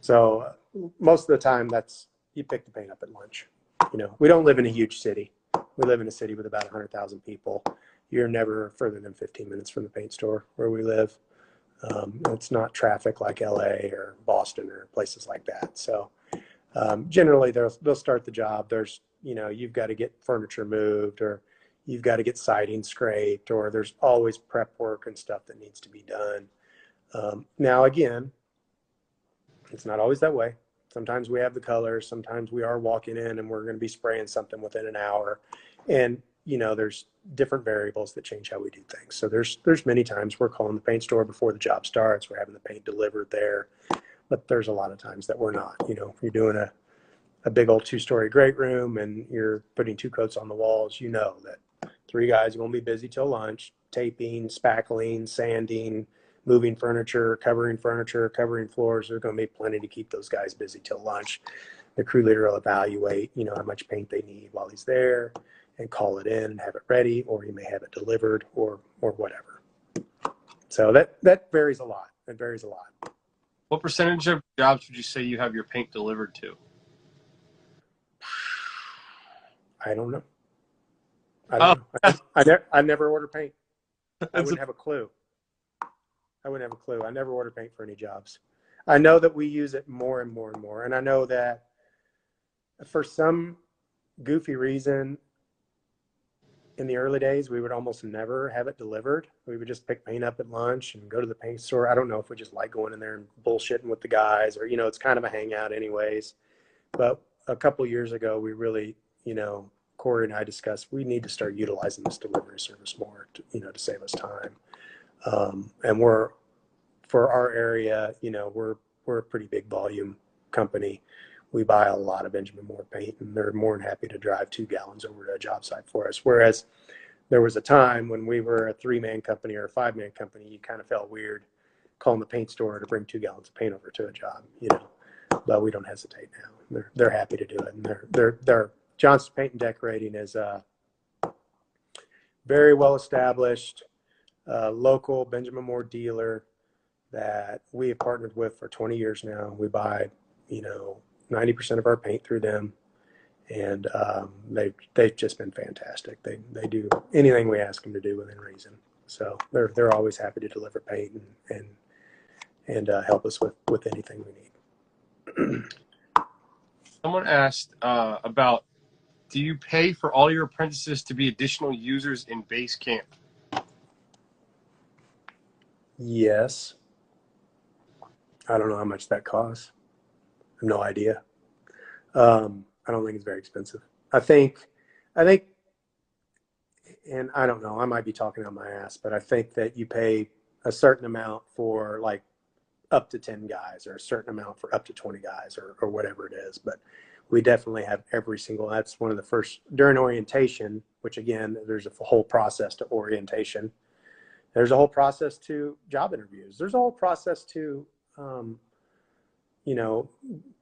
So uh, most of the time, that's you pick the paint up at lunch. You know, we don't live in a huge city. We live in a city with about 100,000 people. You're never further than 15 minutes from the paint store where we live. Um, it's not traffic like LA or Boston or places like that. So um, generally, they'll they'll start the job. There's you know you've got to get furniture moved or you've got to get siding scraped or there's always prep work and stuff that needs to be done. Um, now again, it's not always that way. Sometimes we have the colors. Sometimes we are walking in and we're going to be spraying something within an hour, and you know there's different variables that change how we do things. So there's there's many times we're calling the paint store before the job starts. We're having the paint delivered there, but there's a lot of times that we're not. You know, you're doing a a big old two-story great room and you're putting two coats on the walls. You know that Three guys are going to be busy till lunch, taping, spackling, sanding, moving furniture, covering furniture, covering floors. There's going to be plenty to keep those guys busy till lunch. The crew leader will evaluate, you know, how much paint they need while he's there and call it in and have it ready, or you may have it delivered or, or whatever. So that, that varies a lot. It varies a lot. What percentage of jobs would you say you have your paint delivered to? I don't know. I oh. don't know. I, I, never, I never order paint. I wouldn't have a clue. I wouldn't have a clue. I never order paint for any jobs. I know that we use it more and more and more. And I know that for some goofy reason, in the early days, we would almost never have it delivered. We would just pick paint up at lunch and go to the paint store. I don't know if we just like going in there and bullshitting with the guys or, you know, it's kind of a hangout anyways. But a couple years ago, we really, you know, Corey and I discussed we need to start utilizing this delivery service more, to, you know, to save us time. Um, and we're for our area, you know, we're we're a pretty big volume company. We buy a lot of Benjamin Moore paint, and they're more than happy to drive two gallons over to a job site for us. Whereas there was a time when we were a three man company or a five man company, you kind of felt weird calling the paint store to bring two gallons of paint over to a job, you know. But we don't hesitate now. They're they're happy to do it, and they're they're they're Johnson Paint and Decorating is a very well established uh, local Benjamin Moore dealer that we have partnered with for 20 years now. We buy, you know, 90% of our paint through them, and um, they've they've just been fantastic. They they do anything we ask them to do within reason. So they're they're always happy to deliver paint and and and uh, help us with with anything we need. Someone asked uh, about do you pay for all your apprentices to be additional users in Basecamp? Yes. I don't know how much that costs. Have no idea. Um, I don't think it's very expensive. I think, I think, and I don't know, I might be talking on my ass, but I think that you pay a certain amount for like up to 10 guys or a certain amount for up to 20 guys or, or whatever it is. But we definitely have every single, that's one of the first during orientation, which again, there's a whole process to orientation. There's a whole process to job interviews. There's a whole process to, um, you know,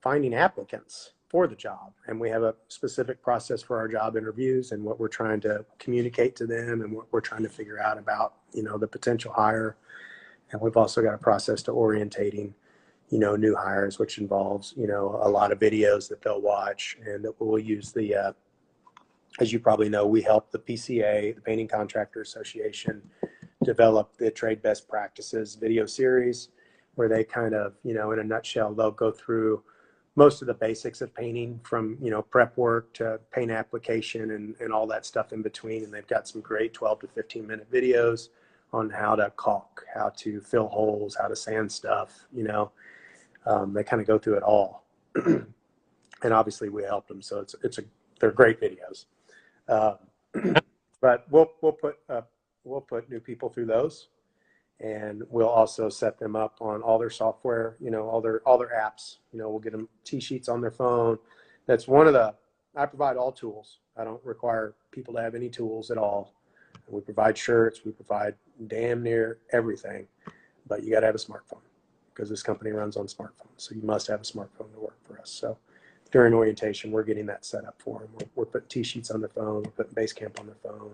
finding applicants for the job. And we have a specific process for our job interviews and what we're trying to communicate to them and what we're trying to figure out about, you know, the potential hire. And we've also got a process to orientating, you know, new hires, which involves, you know, a lot of videos that they'll watch and that we'll use the, uh, as you probably know, we help the PCA, the Painting Contractor Association, develop the trade best practices video series where they kind of, you know, in a nutshell, they'll go through most of the basics of painting from, you know, prep work to paint application and, and all that stuff in between. And they've got some great 12 to 15 minute videos on how to caulk, how to fill holes, how to sand stuff, you know. Um, they kind of go through it all. and obviously we help them. So it's, it's a, they're great videos. Uh, but we'll, we'll put, uh, we'll put new people through those and we'll also set them up on all their software you know all their all their apps. You know we'll get them t-sheets on their phone. That's one of the i provide all tools. I don't require people to have any tools at all. We provide shirts we provide damn near everything. But you got to have a smartphone because this company runs on smartphones. So you must have a smartphone to work for us. So during orientation we're getting that set up for them we're, we're putting t-sheets on their phone we're putting basecamp on their phone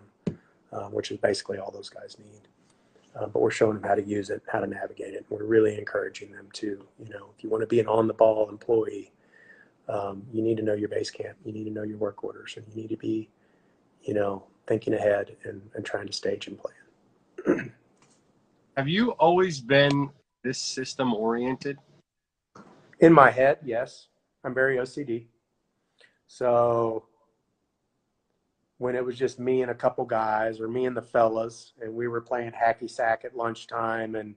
um, which is basically all those guys need. Uh, but we're showing them how to use it, how to navigate it. We're really encouraging them to, you know, if you want to be an on the ball employee, um, you need to know your Basecamp, you need to know your work orders, and you need to be, you know, thinking ahead and, and trying to stage and plan. Have you always been this system oriented? In my head, yes, I'm very OCD. So when it was just me and a couple guys or me and the fellas and we were playing hacky sack at lunchtime and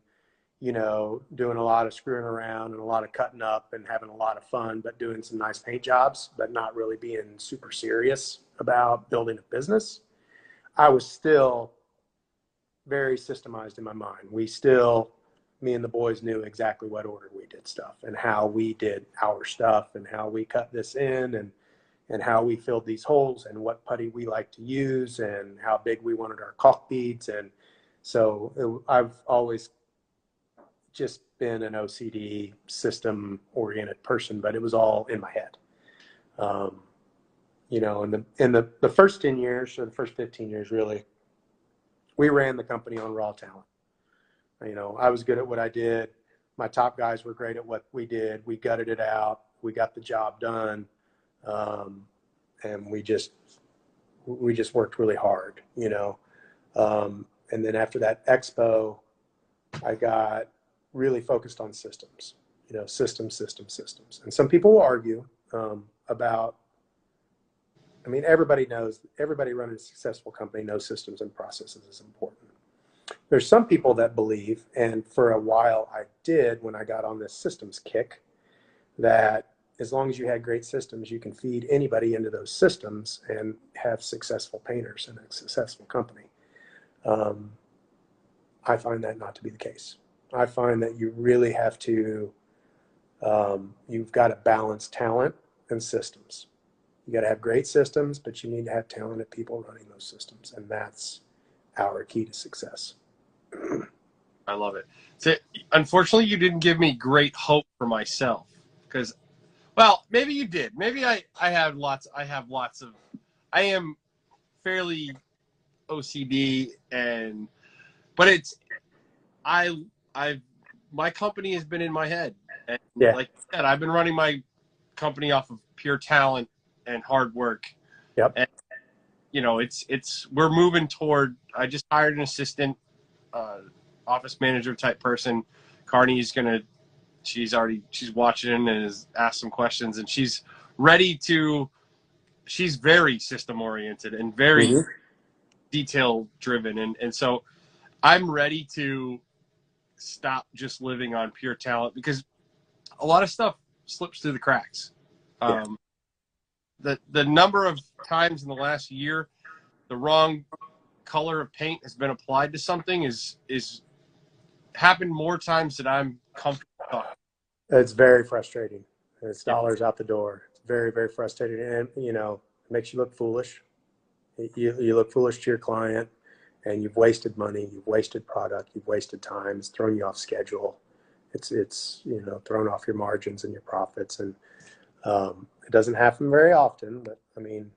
you know doing a lot of screwing around and a lot of cutting up and having a lot of fun but doing some nice paint jobs but not really being super serious about building a business. I was still very systemized in my mind. We still me and the boys knew exactly what order we did stuff and how we did our stuff and how we cut this in and and how we filled these holes and what putty we like to use and how big we wanted our caulk beads. And so it, I've always just been an OCD system oriented person, but it was all in my head. Um, you know, in the in the, the first 10 years or the first 15 years really, we ran the company on raw talent. You know, I was good at what I did. My top guys were great at what we did. We gutted it out. We got the job done. Um, and we just we just worked really hard, you know. Um, and then after that expo, I got really focused on systems, you know, systems, systems, systems. And some people will argue um, about. I mean, everybody knows. Everybody running a successful company knows systems and processes is important. There's some people that believe, and for a while I did when I got on this systems kick, that as long as you had great systems, you can feed anybody into those systems and have successful painters and a successful company. Um, I find that not to be the case. I find that you really have to, um, you've got to balance talent and systems. You got to have great systems, but you need to have talented people running those systems. And that's our key to success. I love it. So, unfortunately, you didn't give me great hope for myself because well, maybe you did. Maybe I I have lots. I have lots of. I am fairly OCD and, but it's I I've my company has been in my head. And yeah. like I said, I've been running my company off of pure talent and hard work. Yep. And, you know, it's it's we're moving toward. I just hired an assistant, uh, office manager type person. Carney's gonna she's already she's watching and has asked some questions and she's ready to she's very system oriented and very mm-hmm. detail driven and and so i'm ready to stop just living on pure talent because a lot of stuff slips through the cracks yeah. um, the the number of times in the last year the wrong color of paint has been applied to something is is happened more times than i'm comfortable it's very frustrating. It's dollars out the door. It's very, very frustrating. And, you know, it makes you look foolish. You, you look foolish to your client and you've wasted money, you've wasted product, you've wasted time, it's thrown you off schedule. It's, it's, you know, thrown off your margins and your profits. And um, it doesn't happen very often, but I mean,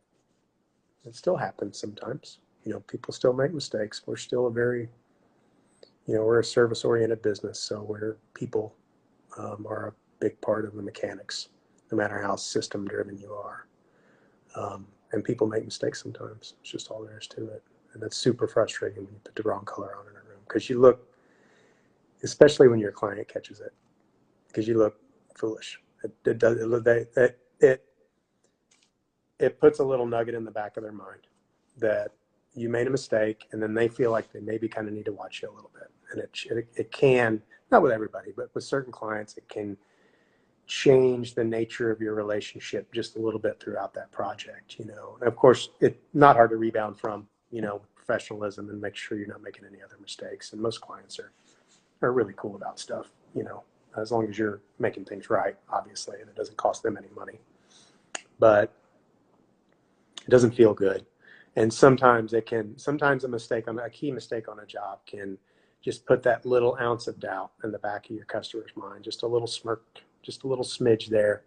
it still happens sometimes. You know, people still make mistakes. We're still a very, you know, we're a service oriented business. So we're people um, are a big part of the mechanics, no matter how system driven you are. Um, and people make mistakes sometimes. It's just all there is to it. And that's super frustrating when you put the wrong color on in a room because you look, especially when your client catches it, because you look foolish. It, it does it, it, it it puts a little nugget in the back of their mind that you made a mistake, and then they feel like they maybe kind of need to watch you a little bit, and it it, it can not with everybody, but with certain clients, it can change the nature of your relationship just a little bit throughout that project, you know. And of course, it's not hard to rebound from, you know, professionalism and make sure you're not making any other mistakes. And most clients are are really cool about stuff, you know, as long as you're making things right, obviously, and it doesn't cost them any money. But it doesn't feel good. And sometimes it can sometimes a mistake on a key mistake on a job can just put that little ounce of doubt in the back of your customer's mind, just a little smirk, just a little smidge there,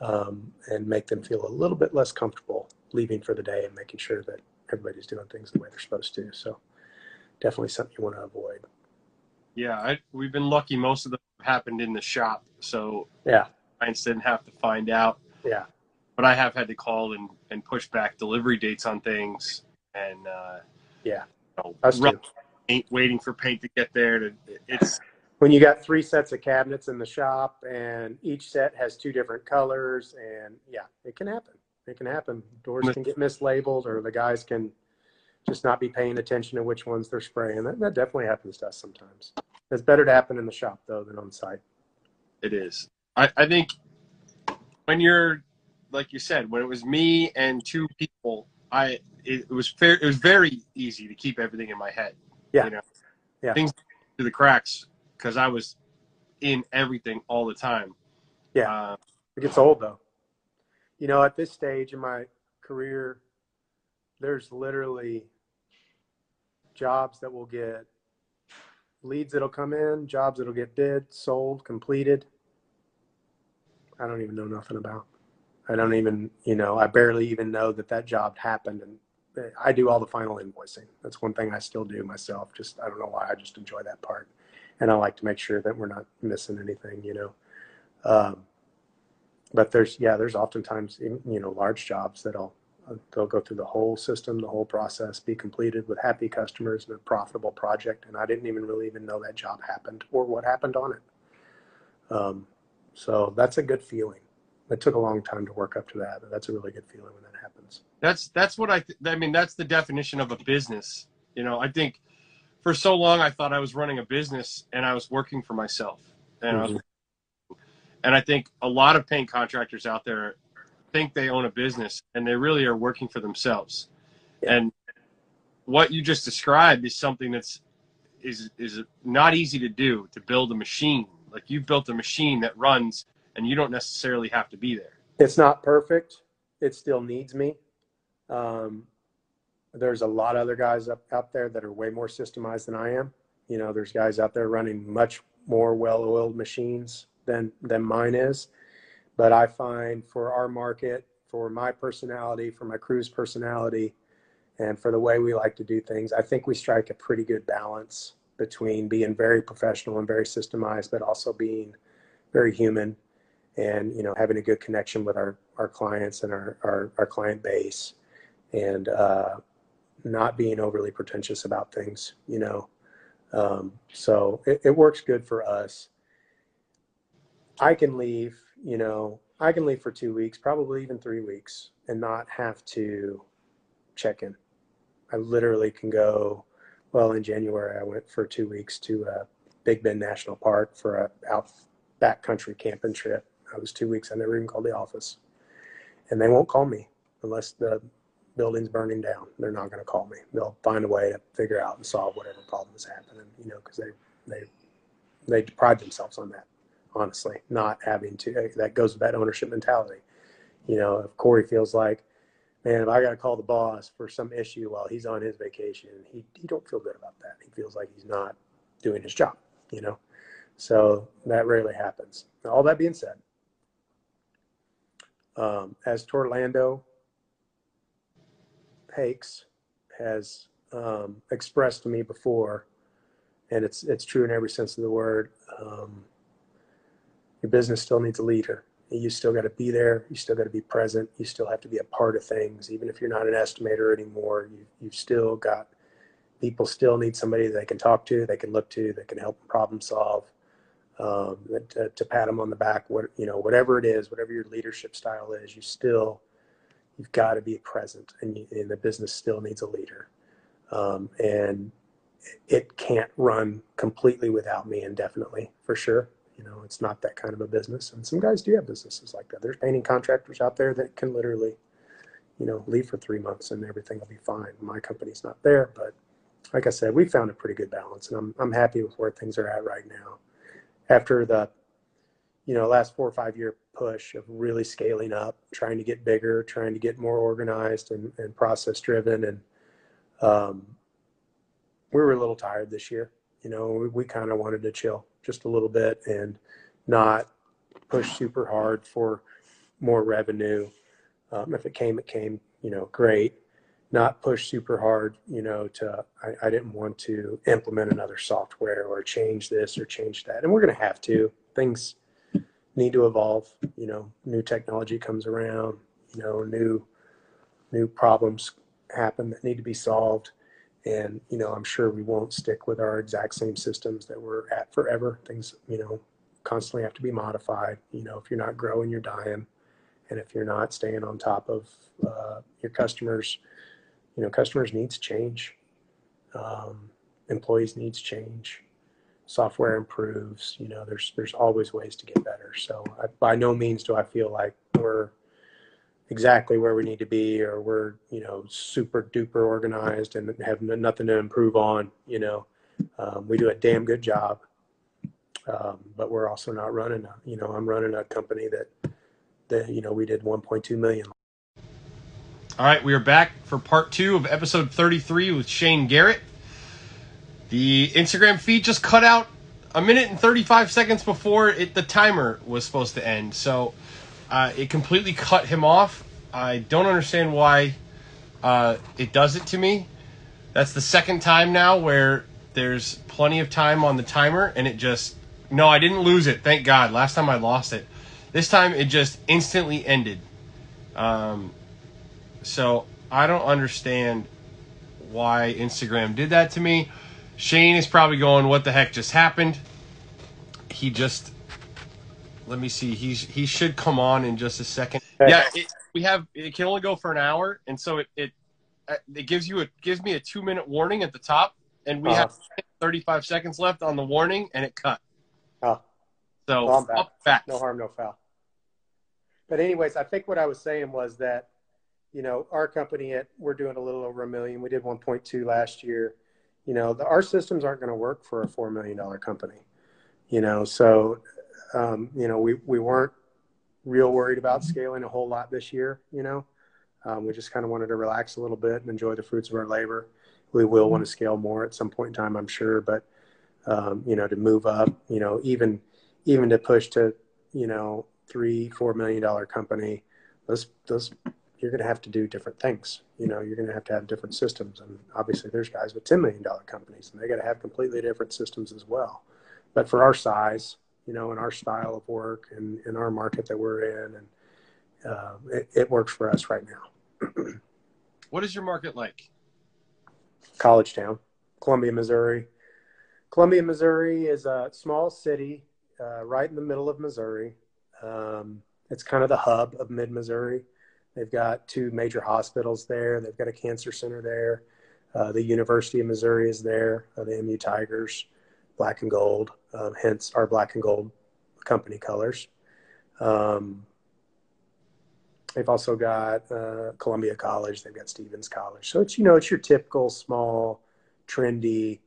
um, and make them feel a little bit less comfortable leaving for the day and making sure that everybody's doing things the way they're supposed to. So definitely something you want to avoid. Yeah, I, we've been lucky. Most of them happened in the shop, so yeah, clients didn't have to find out. Yeah, but I have had to call and, and push back delivery dates on things, and uh, yeah, you know, paint, waiting for paint to get there. To it's when you got three sets of cabinets in the shop and each set has two different colors and yeah, it can happen. It can happen. Doors can get mislabeled or the guys can just not be paying attention to which ones they're spraying. That, that definitely happens to us sometimes. It's better to happen in the shop though than on site. It is. I, I think when you're like you said, when it was me and two people, I it, it was fair. It was very easy to keep everything in my head. Yeah. You know, yeah. Things through the cracks because I was in everything all the time. Yeah. Uh, it gets old though. you know, at this stage in my career, there's literally jobs that will get leads that'll come in, jobs that'll get bid, sold, completed. I don't even know nothing about. I don't even, you know, I barely even know that that job happened. And I do all the final invoicing. That's one thing I still do myself. Just, I don't know why. I just enjoy that part. And I like to make sure that we're not missing anything, you know. Um, but there's, yeah, there's oftentimes, you know, large jobs that I'll, they'll go through the whole system, the whole process, be completed with happy customers and a profitable project. And I didn't even really even know that job happened or what happened on it. Um, so that's a good feeling. It took a long time to work up to that, but that's a really good feeling when that happens. That's that's what I th- I mean. That's the definition of a business. You know, I think for so long I thought I was running a business and I was working for myself, and mm-hmm. I was, and I think a lot of paint contractors out there think they own a business and they really are working for themselves. Yeah. And what you just described is something that's is is not easy to do to build a machine. Like you've built a machine that runs and you don't necessarily have to be there. It's not perfect. It still needs me. Um, there's a lot of other guys up out there that are way more systemized than I am. You know, there's guys out there running much more well-oiled machines than than mine is. But I find for our market, for my personality, for my crew's personality, and for the way we like to do things, I think we strike a pretty good balance between being very professional and very systemized, but also being very human and you know having a good connection with our our clients and our our, our client base and uh, not being overly pretentious about things you know um, so it, it works good for us i can leave you know i can leave for two weeks probably even three weeks and not have to check in i literally can go well in january i went for two weeks to uh, big bend national park for a out backcountry camping trip I was two weeks. I never even called the office. And they won't call me unless the building's burning down. They're not going to call me. They'll find a way to figure out and solve whatever problem is happening, you know, because they, they, they pride themselves on that, honestly, not having to. That goes with that ownership mentality. You know, if Corey feels like, man, if I got to call the boss for some issue while he's on his vacation, he, he don't feel good about that. He feels like he's not doing his job, you know? So that rarely happens. All that being said, um, as Torlando Hakes has um, expressed to me before, and it's it's true in every sense of the word. Um, your business still needs a leader. You still got to be there. You still got to be present. You still have to be a part of things, even if you're not an estimator anymore. You you've still got people still need somebody they can talk to, they can look to, that can help them problem solve um, to, to, pat them on the back, what, you know, whatever it is, whatever your leadership style is, you still, you've got to be present and, you, and the business still needs a leader. Um, and it can't run completely without me indefinitely for sure. You know, it's not that kind of a business. And some guys do have businesses like that. There's painting contractors out there that can literally, you know, leave for three months and everything will be fine. My company's not there, but like I said, we found a pretty good balance and I'm, I'm happy with where things are at right now after the you know last four or five year push of really scaling up trying to get bigger trying to get more organized and, and process driven and um, we were a little tired this year you know we, we kind of wanted to chill just a little bit and not push super hard for more revenue um, if it came it came you know great not push super hard, you know, to, I, I, didn't want to implement another software or change this or change that. And we're going to have to. Things need to evolve, you know, new technology comes around, you know, new, new problems happen that need to be solved. And, you know, I'm sure we won't stick with our exact same systems that we're at forever. Things, you know, constantly have to be modified. You know, if you're not growing, you're dying. And if you're not staying on top of uh, your customers' you know, customers needs change, um, employees needs change, software improves. You know, there's there's always ways to get better. So I, by no means do I feel like we're exactly where we need to be or we're you know super duper organized and have nothing to improve on. You know, um, we do a damn good job. Um, but we're also not running a, you know, I'm running a company that the, you know, we did 1.2 million. All right, we are back for part two of episode 33 with Shane Garrett. The Instagram feed just cut out a minute and 35 seconds before it, the timer was supposed to end. So uh, it completely cut him off. I don't understand why uh, it does it to me. That's the second time now where there's plenty of time on the timer and it just. No, I didn't lose it. Thank God. Last time I lost it. This time it just instantly ended. Um, so I don't understand why Instagram did that to me. Shane is probably going, "What the heck just happened?" He just let me see. He's he should come on in just a second. Yeah, it, we have it can only go for an hour, and so it it uh, it gives you a gives me a two minute warning at the top, and we Uh-huh. have 35 seconds left on the warning, and it cut. Oh, So Well, back. back. no harm, no foul. But anyways, I think what I was saying was that, you know, our company at we're doing a little over a million. We did 1.2 last year. You know, the, our systems aren't going to work for a four million dollar company. You know, so um, you know we we weren't real worried about scaling a whole lot this year. You know, um, we just kind of wanted to relax a little bit and enjoy the fruits of our labor. We will want to scale more at some point in time, I'm sure, but um, you know, to move up, you know, even even to push to you know three four million dollar company those those you're going to have to do different things you know you're going to have to have different systems and obviously there's guys with 10 million dollar companies and they got to have completely different systems as well but for our size you know and our style of work and in our market that we're in and uh, it, it works for us right now What is your market like? college town, Columbia, Missouri. Columbia, Missouri is a small city uh, right in the middle of Missouri. Um, it's kind of the hub of mid Missouri. They've got two major hospitals there. They've got a cancer center there. Uh, the University of Missouri is there, uh, the MU Tigers, black and gold, um, hence our black and gold company colors. Um, they've also got uh, Columbia College. They've got Stephens College. So it's you know it's your typical small, trendy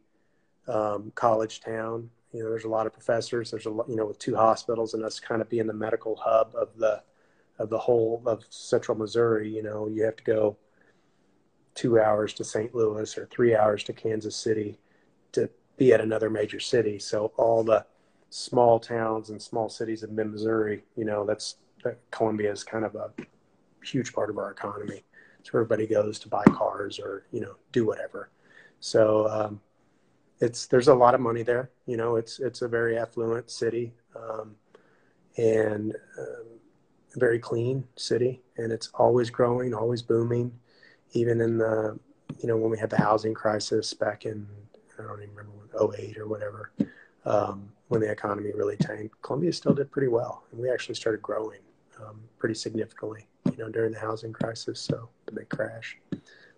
um, college town. You know, there's a lot of professors. There's a lot, you know with two hospitals and us kind of being the medical hub of the of the whole of Central Missouri. You know, you have to go two hours to St. Louis or three hours to Kansas City to be at another major city. So all the small towns and small cities of mid Missouri, you know, that's that Columbia is kind of a huge part of our economy. Where everybody goes to buy cars or you know do whatever. So um, it's there's a lot of money there. You know, it's it's a very affluent city um, and um, very clean city, and it's always growing, always booming. Even in the you know when we had the housing crisis back in I don't even remember when 08 or whatever. Um, when the economy really tanked, Columbia still did pretty well, and we actually started growing um, pretty significantly, you know, during the housing crisis, so the big crash.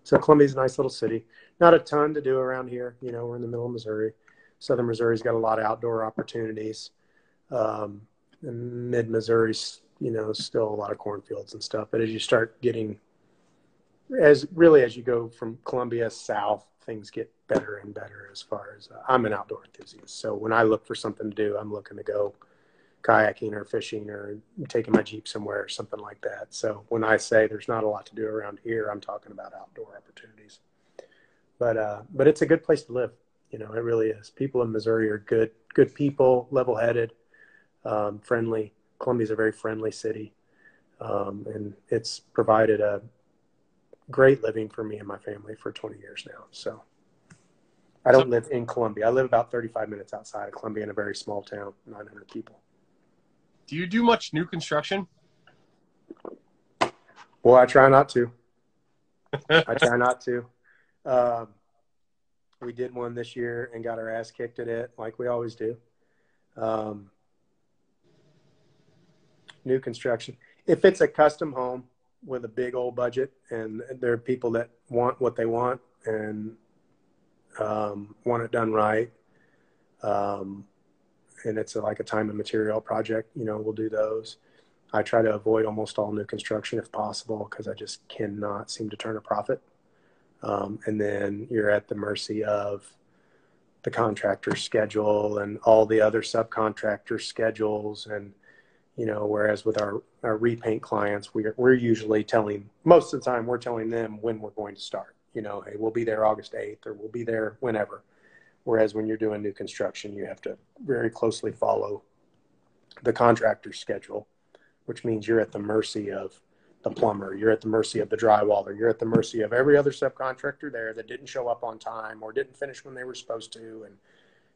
So Columbia's a nice little city. Not a ton to do around here. You know, we're in the middle of Missouri. Southern Missouri's got a lot of outdoor opportunities. Um, Mid Missouri's, you know, still a lot of cornfields and stuff. But as you start getting, as really as you go from Columbia south, things get better and better as far as uh, I'm an outdoor enthusiast. So when I look for something to do, I'm looking to go kayaking or fishing or taking my Jeep somewhere or something like that. So when I say there's not a lot to do around here, I'm talking about outdoor opportunities. But uh, but it's a good place to live. You know, it really is. People in Missouri are good, good people, level-headed, um, friendly. Columbia's a very friendly city, um, and it's provided a great living for me and my family for 20 years now. So I don't live in Columbia. I live about 35 minutes outside of Columbia in a very small town, 900 people. Do you do much new construction? Well, I try not to. I try not to. Um, we did one this year and got our ass kicked at it, like we always do. Um, new construction. If it's a custom home with a big old budget, and there are people that want what they want and um, want it done right, um, and it's a, like a time and material project, you know, we'll do those. I try to avoid almost all new construction if possible because I just cannot seem to turn a profit. Um, and then you're at the mercy of the contractor's schedule and all the other subcontractor schedules. And, you know, whereas with our, our repaint clients, we're, we're usually telling, most of the time, we're telling them when we're going to start. You know, hey, we'll be there August 8th or we'll be there whenever. Whereas when you're doing new construction, you have to very closely follow the contractor's schedule, which means you're at the mercy of the plumber, you're at the mercy of the drywaller, you're at the mercy of every other subcontractor there that didn't show up on time or didn't finish when they were supposed to. And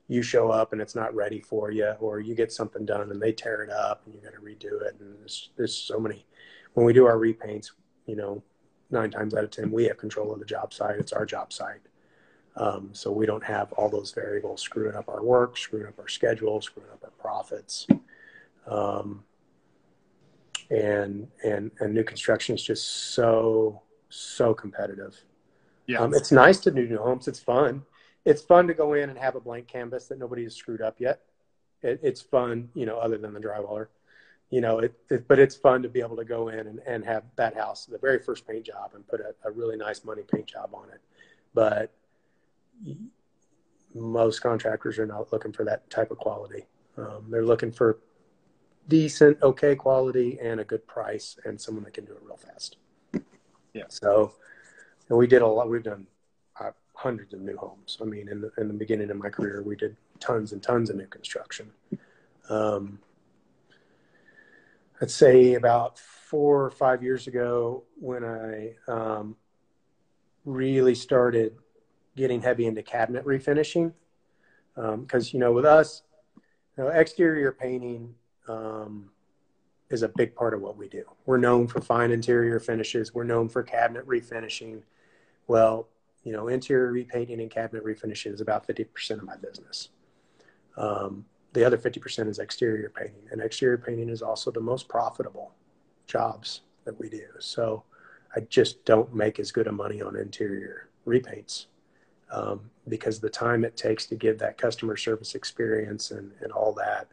you show up and it's not ready for you, or you get something done and they tear it up and you got to redo it. And there's, there's so many. When we do our repaints, you know, nine times out of ten, we have control of the job site. It's our job site. Um, so we don't have all those variables screwing up our work, screwing up our schedule, screwing up our profits. Um, and and and new construction is just so so competitive. Yeah, um, it's nice to do new homes. It's fun it's fun to go in and have a blank canvas that nobody has screwed up yet. It, it's fun, you know, other than the drywaller, you know, it, it, but it's fun to be able to go in and, and have that house, the very first paint job and put a, a really nice money paint job on it. But most contractors are not looking for that type of quality. Um, they're looking for decent, okay quality and a good price and someone that can do it real fast. Yeah. So, and we did a lot. We've done hundreds of new homes. I mean, in the, in the beginning of my career, we did tons and tons of new construction. Um, I'd say about four or five years ago, when I um, really started getting heavy into cabinet refinishing, because um, you know, with us, you know, exterior painting um, is a big part of what we do. We're known for fine interior finishes. We're known for cabinet refinishing. Well, you know, interior repainting and cabinet refinishing is about 50% of my business. Um, the other 50% is exterior painting, and exterior painting is also the most profitable jobs that we do. So I just don't make as good a money on interior repaints um, because the time it takes to give that customer service experience and, and all that,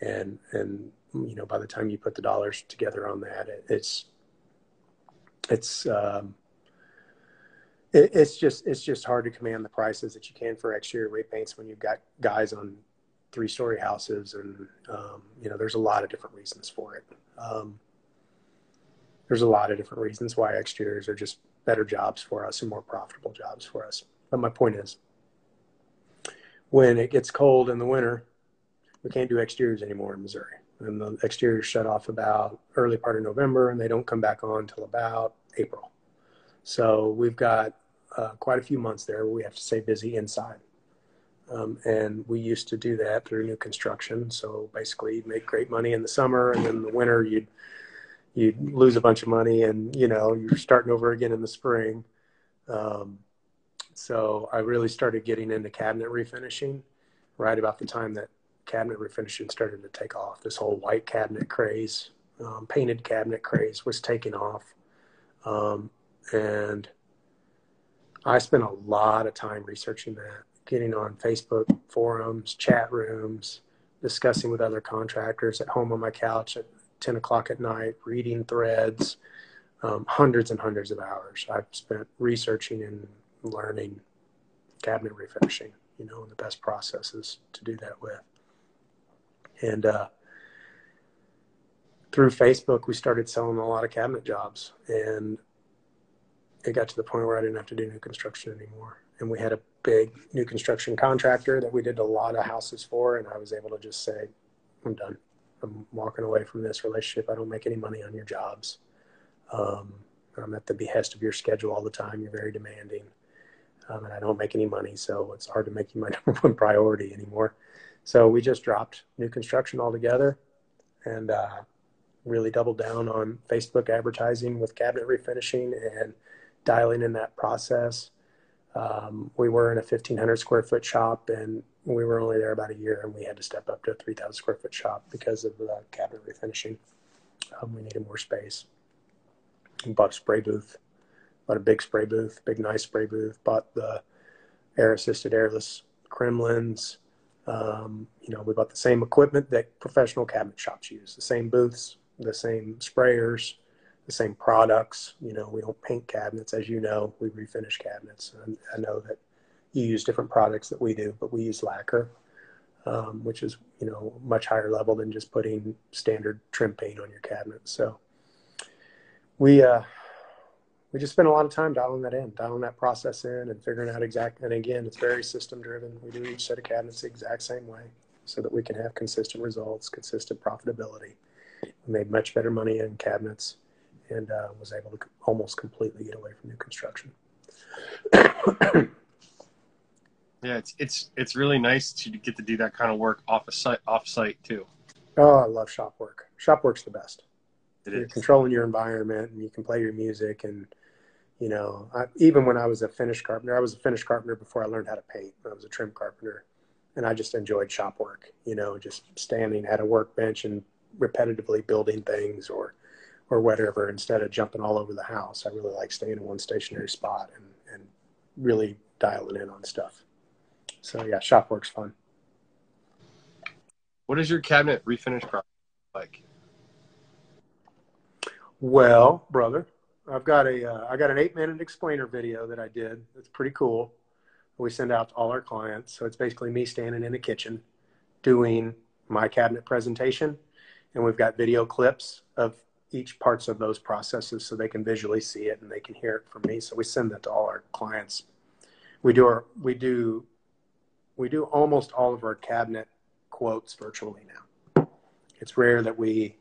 and and you know by the time you put the dollars together on that, it, it's it's um, it, it's just it's just hard to command the prices that you can for exterior repaints when you've got guys on three story houses and um, you know there's a lot of different reasons for it. Um, there's a lot of different reasons why exteriors are just better jobs for us and more profitable jobs for us. But my point is when it gets cold in the winter we can't do exteriors anymore in missouri. And the exteriors shut off about early part of november and they don't come back on until about april. So we've got uh, quite a few months there we have to stay busy inside. Um, and we used to do that through new construction. So basically, you'd make great money in the summer, and then the winter, you'd you'd lose a bunch of money, and you know you're starting over again in the spring. Um, so I really started getting into cabinet refinishing right about the time that cabinet refinishing started to take off. This whole white cabinet craze, um, painted cabinet craze was taking off, um, and I spent a lot of time researching that, getting on Facebook forums, chat rooms, discussing with other contractors at home on my couch at 10 o'clock at night, reading threads, um, hundreds and hundreds of hours I've spent researching and learning cabinet refinishing, you know, and the best processes to do that with. And uh, through Facebook, we started selling a lot of cabinet jobs. And it got to the point where I didn't have to do new construction anymore. And we had a big new construction contractor that we did a lot of houses for. And I was able to just say, I'm done. I'm walking away from this relationship. I don't make any money on your jobs. Um, I'm at the behest of your schedule all the time. You're very demanding. Um, and I don't make any money. So it's hard to make you my number one priority anymore. So we just dropped new construction altogether and uh, really doubled down on Facebook advertising with cabinet refinishing and dialing in that process. Um, we were in a 1,500 square foot shop, and we were only there about a year, and we had to step up to a 3,000 square foot shop because of the cabinet refinishing. Um, we needed more space. We bought a spray booth, bought a big spray booth, big nice spray booth. Bought the air-assisted airless Kremlins. Um, you know, we bought the same equipment that professional cabinet shops use, the same booths, the same sprayers, the same products. You know, we don't paint cabinets, as you know, we refinish cabinets. And I know that you use different products that we do, but we use lacquer. um, which is you know much higher level than just putting standard trim paint on your cabinet. So we uh, we just spend a lot of time dialing that in, dialing that process in, and figuring out exactly. And again, it's very system driven. We do each set of cabinets the exact same way, so that we can have consistent results, consistent profitability. We made much better money in cabinets, and uh, was able to almost completely get away from new construction. Yeah, it's it's it's really nice to get to do that kind of work off a site off site too. Oh, I love shop work. Shop work's the best. It You're is. controlling your environment, and you can play your music. And you know, I, even when I was a finish carpenter, I was a finish carpenter before I learned how to paint. I was a trim carpenter, and I just enjoyed shop work. You know, just standing at a workbench and repetitively building things, or or whatever, instead of jumping all over the house. I really like staying in one stationary spot and and really dialing in on stuff. So yeah, shop work's fun. What is your cabinet refinish process like? Well, brother, I've got a uh, I got an eight minute explainer video that I did. It's pretty cool. We send out to all our clients. So it's basically me standing in the kitchen doing my cabinet presentation, and we've got video clips of each parts of those processes so they can visually see it and they can hear it from me. So we send that to all our clients. We do our we do we do almost all of our cabinet quotes virtually now. It's rare that we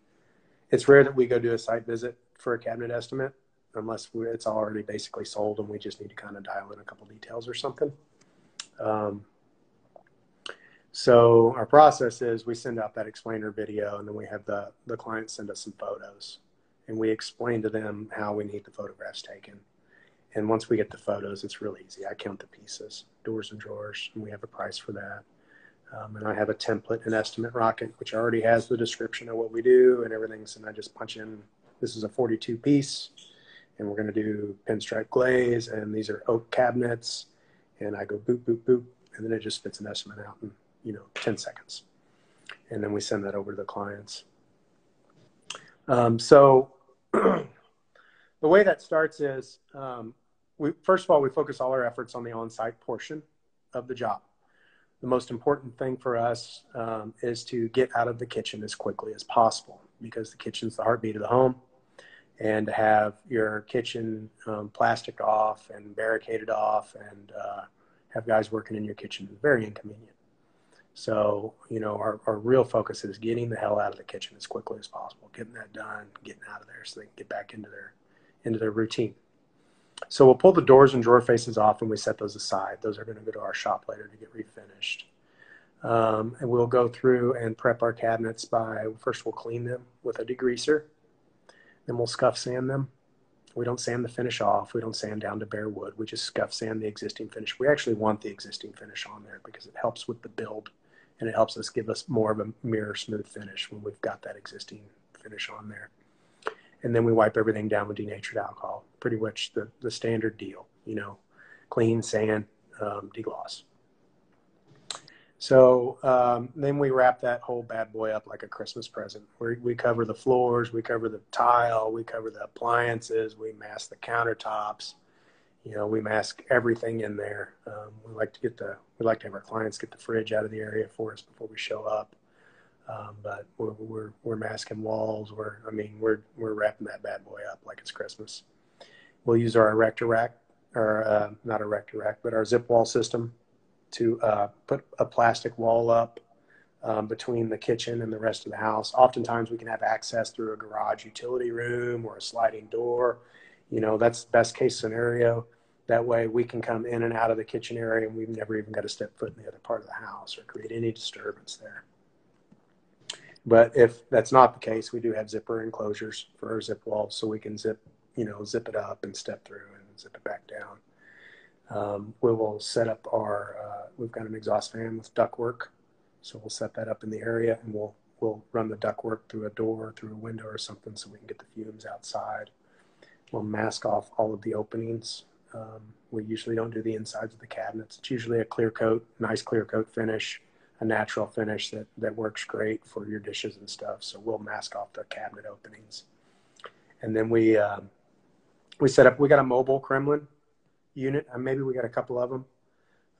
it's rare that we go do a site visit for a cabinet estimate unless it's already basically sold and we just need to kind of dial in a couple details or something. Um, so our process is we send out that explainer video and then we have the, the client send us some photos and we explain to them how we need the photographs taken. And once we get the photos, it's really easy. I count the pieces, doors and drawers, and we have a price for that. Um, and I have a template, an Estimate Rocket, which already has the description of what we do and everything. So I just punch in, this is a 42 piece, and we're going to do pinstripe glaze, and these are oak cabinets. And I go boop, boop, boop, and then it just fits an estimate out in, you know, 10 seconds. And then we send that over to the clients. Um, so the way that starts is um, we, first of all, we focus all our efforts on the on site portion of the job the most important thing for us um, is to get out of the kitchen as quickly as possible because the kitchen's the heartbeat of the home and to have your kitchen um, plastic off and barricaded off and uh, have guys working in your kitchen is very inconvenient so you know our, our real focus is getting the hell out of the kitchen as quickly as possible getting that done getting out of there so they can get back into their into their routine so we'll pull the doors and drawer faces off and we set those aside. Those are going to go to our shop later to get refinished. Um, and we'll go through and prep our cabinets by first we'll clean them with a degreaser. Then we'll scuff sand them. We don't sand the finish off. We don't sand down to bare wood. We just scuff sand the existing finish. We actually want the existing finish on there because it helps with the build and it helps us give us more of a mirror smooth finish when we've got that existing finish on there and then we wipe everything down with denatured alcohol. Pretty much the, the standard deal, you know, clean, sand, um, degloss. So um, then we wrap that whole bad boy up like a Christmas present. we we cover the floors, we cover the tile, we cover the appliances, we mask the countertops. You know, we mask everything in there. Um, we like to get the we like to have our clients get the fridge out of the area for us before we show up. Um, but we're, we're, we're masking walls. We're, I mean, we're, we're wrapping that bad boy up like it's Christmas. We'll use our erector rack or, uh, not erector rack, but our ZipWall system to, uh, put a plastic wall up, um, between the kitchen and the rest of the house. Oftentimes we can have access through a garage utility room or a sliding door. You know, that's best case scenario. That way we can come in and out of the kitchen area and we've never even got to step foot in the other part of the house or create any disturbance there. But if that's not the case, we do have zipper enclosures for our ZipWalls, so we can zip, you know, zip it up and step through and zip it back down. Um, we will set up our. Uh, we've got an exhaust fan with ductwork, so we'll set that up in the area, and we'll we'll run the ductwork through a door, through a window, or something, so we can get the fumes outside. We'll mask off all of the openings. Um, we usually don't do the insides of the cabinets. It's usually a clear coat, nice clear coat finish a natural finish that, that works great for your dishes and stuff. So we'll mask off the cabinet openings. And then we, um, we set up, we got a mobile Kremlin unit. maybe we got a couple of them.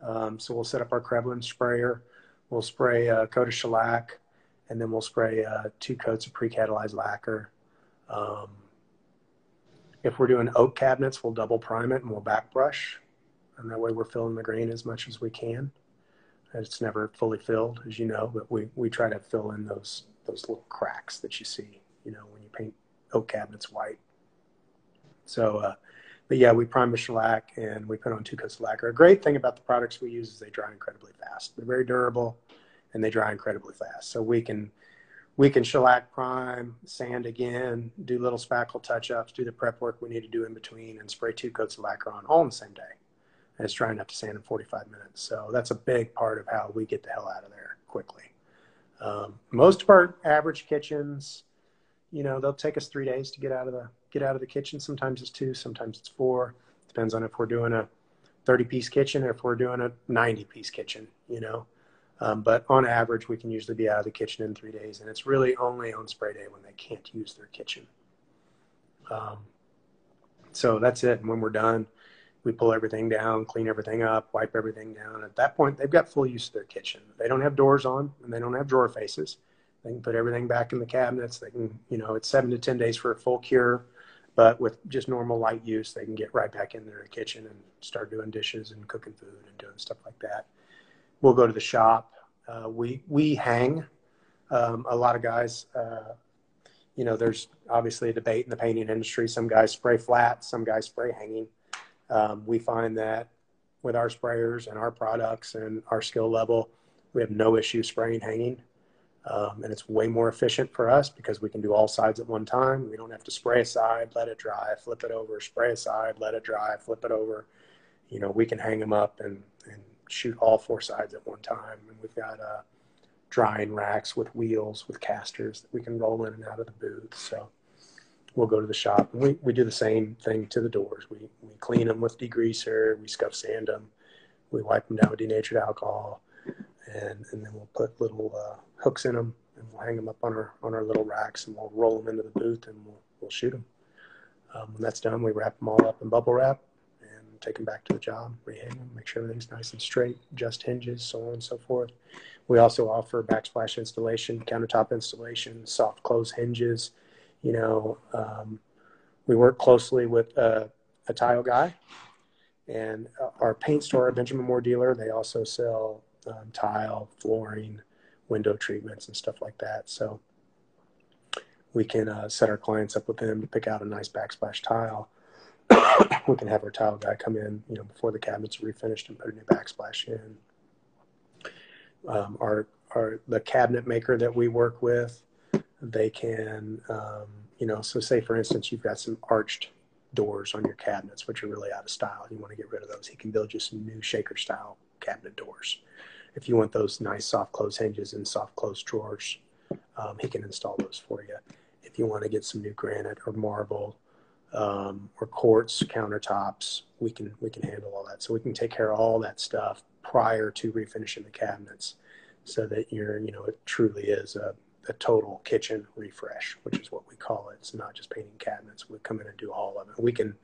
Um, so we'll set up our Kremlin sprayer. we'll spray a coat of shellac, and then we'll spray uh, two coats of pre-catalyzed lacquer. Um, if we're doing oak cabinets, we'll double prime it and we'll back brush. And that way we're filling the grain as much as we can. It's never fully filled, as you know, but we, we try to fill in those those little cracks that you see, you know, when you paint oak cabinets white. So, uh, but yeah, we prime the shellac and we put on two coats of lacquer. A great thing about the products we use is they dry incredibly fast. They're very durable and they dry incredibly fast. So we can we can shellac prime, sand again, do little spackle touch ups, do the prep work we need to do in between, and spray two coats of lacquer on all in the same day. And it's dry enough to sand in 45 minutes. So that's a big part of how we get the hell out of there quickly. Um, most of our average kitchens, you know, they'll take us three days to get out of the get out of the kitchen. Sometimes it's two, sometimes it's four. Depends on if we're doing a 30 piece kitchen or if we're doing a 90 piece kitchen. You know, um, but on average, we can usually be out of the kitchen in three days, and it's really only on spray day when they can't use their kitchen. Um, so that's it. And when we're done, we pull everything down, clean everything up, wipe everything down. At that point, they've got full use of their kitchen. They don't have doors on, and they don't have drawer faces. They can put everything back in the cabinets. They can, you know, it's seven to ten days for a full cure, but with just normal light use, they can get right back in their kitchen and start doing dishes and cooking food and doing stuff like that we'll go to the shop. Uh, we we hang. Um, a lot of guys, uh, you know, there's obviously a debate in the painting industry. Some guys spray flat, some guys spray hanging. Um, we find that with our sprayers and our products and our skill level, we have no issue spraying hanging. Um, and it's way more efficient for us because we can do all sides at one time. We don't have to spray a side, let it dry, flip it over, spray a side, let it dry, flip it over. You know, we can hang them up and, and shoot all four sides at one time. And we've got uh, drying racks with wheels with casters that we can roll in and out of the booth. So we'll go to the shop and we, we do the same thing to the doors. We, we clean them with degreaser, we scuff sand them, we wipe them down with denatured alcohol, and, and then we'll put little uh, hooks in them and we'll hang them up on our on our little racks and we'll roll them into the booth and we'll, we'll shoot them. Um, when that's done, we wrap them all up in bubble wrap take them back to the job, rehang them, make sure everything's nice and straight, just hinges, so on and so forth. We also offer backsplash installation, countertop installation, soft close hinges. You know, um, we work closely with a, a tile guy, and our paint store, Benjamin Moore dealer, they also sell um, tile, flooring, window treatments, and stuff like that. So we can uh, set our clients up with them to pick out a nice backsplash tile we can have our tile guy come in, you know, before the cabinets are refinished and put a new backsplash in. Um, our, our, the cabinet maker that we work with, they can, um, you know, so say for instance, you've got some arched doors on your cabinets, which are really out of style. You want to get rid of those. He can build you some new shaker style cabinet doors. If you want those nice soft close hinges and soft close drawers, um, he can install those for you. If you want to get some new granite or marble um, or quartz countertops, we can we can handle all that. So we can take care of all that stuff prior to refinishing the cabinets, so that you're you know it truly is a, a total kitchen refresh, which is what we call it. It's not just painting cabinets. We come in and do all of it. We can.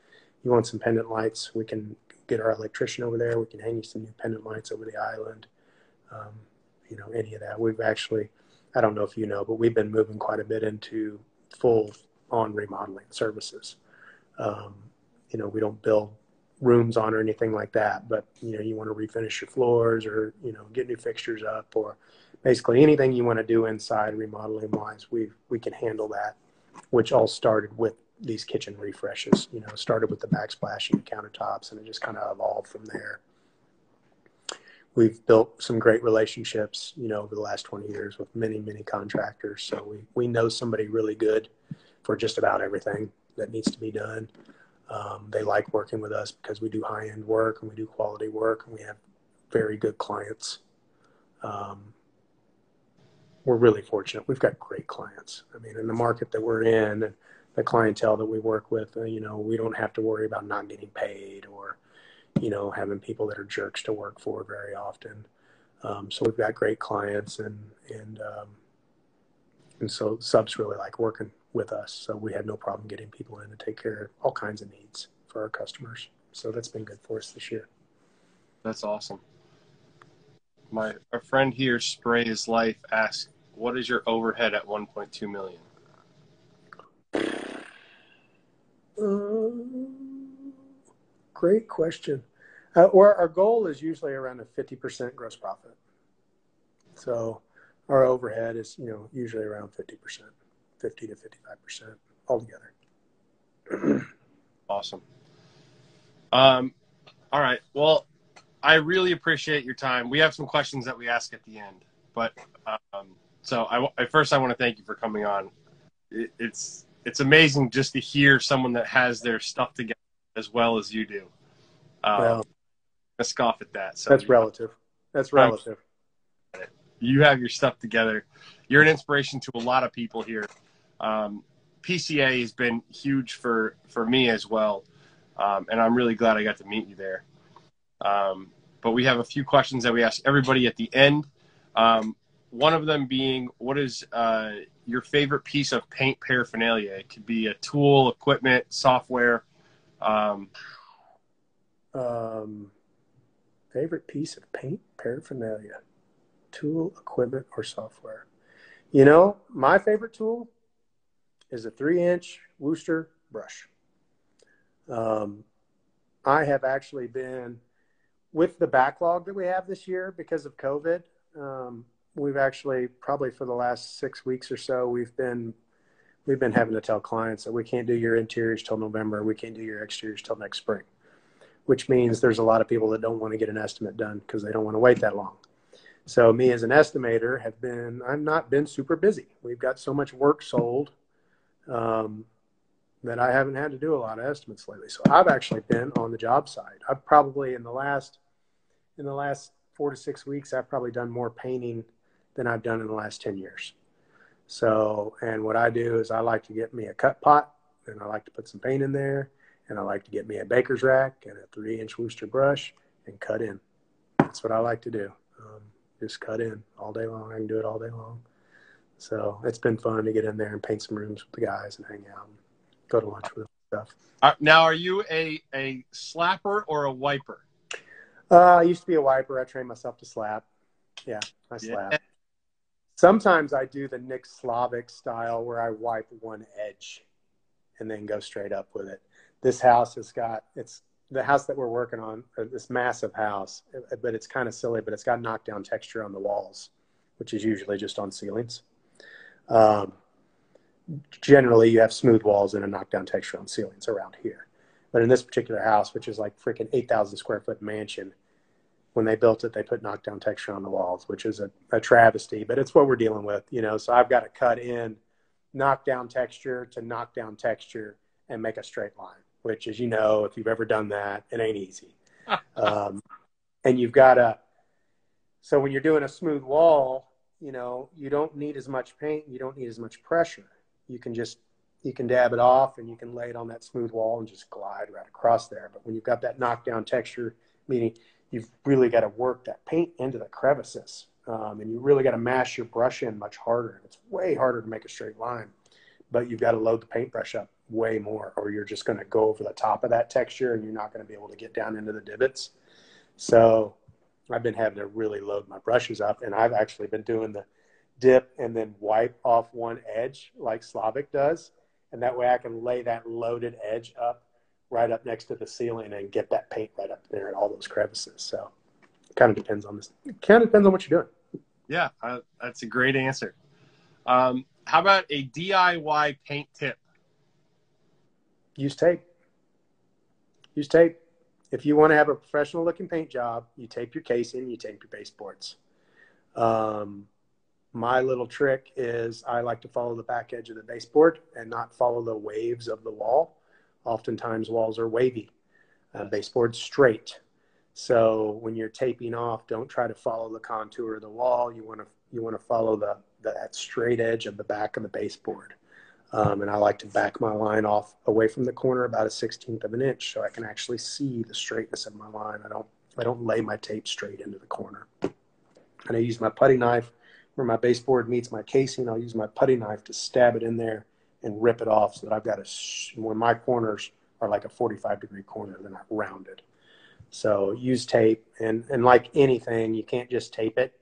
You want some pendant lights? We can get our electrician over there. We can hang you some new pendant lights over the island. Um, you know any of that. We've actually, I don't know if you know, but we've been moving quite a bit into full on remodeling services. Um, you know, we don't build rooms on or anything like that, but you know, you want to refinish your floors or, you know, get new fixtures up or basically anything you want to do inside remodeling wise, we we can handle that, which all started with these kitchen refreshes, you know, started with the backsplashing countertops and it just kind of evolved from there. We've built some great relationships, you know, over the last 20 years with many, many contractors. So we, we know somebody really good for just about everything that needs to be done. Um, they like working with us because we do high end work and we do quality work and we have very good clients. Um, we're really fortunate. We've got great clients. I mean, in the market that we're in, the clientele that we work with, uh, you know, we don't have to worry about not getting paid or, you know, having people that are jerks to work for very often. Um, so we've got great clients and and um, and so subs really like working with us. So we had no problem getting people in to take care of all kinds of needs for our customers. So that's been good for us this year. That's awesome. My a friend here, Spray His Life, asks, "What is your overhead at 1.2 million?" Um, great question. Uh, or our goal is usually around a 50% gross profit. So our overhead is, you know, usually around 50%, 50 to 55% altogether. awesome. Um, all right. Well, I really appreciate your time. We have some questions that we ask at the end, but um, so I, first I want to thank you for coming on. It, it's it's amazing just to hear someone that has their stuff together as well as you do. Um, well, I scoff at that. So that's relative. That's relative. You have your stuff together. You're an inspiration to a lot of people here. Um, PCA has been huge for for me as well, um, and I'm really glad I got to meet you there. Um, but we have a few questions that we ask everybody at the end. Um, one of them being, what is uh, your favorite piece of paint paraphernalia? It could be a tool, equipment, software. Um, um, favorite piece of paint paraphernalia, tool, equipment, or software. You know, my favorite tool is a three inch Wooster brush. Um, I have actually been with the backlog that we have this year because of COVID. Um, we've actually probably for the last six weeks or so we've been we've been having to tell clients that we can't do your interiors till November, we can't do your exteriors till next spring, which means there's a lot of people that don't want to get an estimate done because they don't want to wait that long. So me as an estimator have been I'm not been super busy. We've got so much work sold um, that I haven't had to do a lot of estimates lately. So I've actually been on the job side. I've probably in the last in the last four to six weeks I've probably done more painting than I've done in the last 10 years. So, and what I do is I like to get me a cut pot and I like to put some paint in there and I like to get me a baker's rack and a three inch Wooster brush and cut in. That's what I like to do. Um, just cut in all day long. I can do it all day long. So it's been fun to get in there and paint some rooms with the guys and hang out and go to lunch with them stuff. Uh, now, are you a, a slapper or a wiper? Uh, I used to be a wiper. I trained myself to slap. Yeah, I slap. Yeah. Sometimes I do the Nick Slavik style where I wipe one edge and then go straight up with it. This house has got it's the house that we're working on, uh, this massive house, uh, but it's kind of silly, but it's got knockdown texture on the walls, which is usually just on ceilings. Um, generally, you have smooth walls and a knockdown texture on ceilings around here. But in this particular house, which is like freaking 8,000 square foot mansion, when they built it, they put knockdown texture on the walls, which is a, a travesty, but it's what we're dealing with, you know. So I've got to cut in knockdown texture to knockdown texture and make a straight line, which, as you know, if you've ever done that, it ain't easy. um, and you've got to, so when you're doing a smooth wall, you know, you don't need as much paint, you don't need as much pressure. You can just you can dab it off and you can lay it on that smooth wall and just glide right across there. But when you've got that knockdown texture, meaning you've really got to work that paint into the crevices. Um, and you really got to mash your brush in much harder. It's way harder to make a straight line, but you've got to load the paintbrush up way more, or you're just going to go over the top of that texture and you're not going to be able to get down into the divots. So I've been having to really load my brushes up, and I've actually been doing the dip and then wipe off one edge like Slavik does, and that way I can lay that loaded edge up right up next to the ceiling and get that paint right up there in all those crevices. So it kind of depends on this. It kind of depends on what you're doing. Yeah, uh, that's a great answer. Um, how about a DIY paint tip? Use tape. Use tape. If you want to have a professional looking paint job, you tape your casing, you tape your baseboards. Um, my little trick is I like to follow the back edge of the baseboard and not follow the waves of the wall. Oftentimes walls are wavy, uh, baseboards straight. So when you're taping off, don't try to follow the contour of the wall. You want to you want to follow the, the, that straight edge of the back of the baseboard. Um, and I like to back my line off away from the corner about a sixteenth of an inch, so I can actually see the straightness of my line. I don't I don't lay my tape straight into the corner. And I use my putty knife where my baseboard meets my casing. I'll use my putty knife to stab it in there and rip it off so that I've got a, when my corners are like a 45 degree corner, they're not rounded. So use tape, and and like anything, you can't just tape it.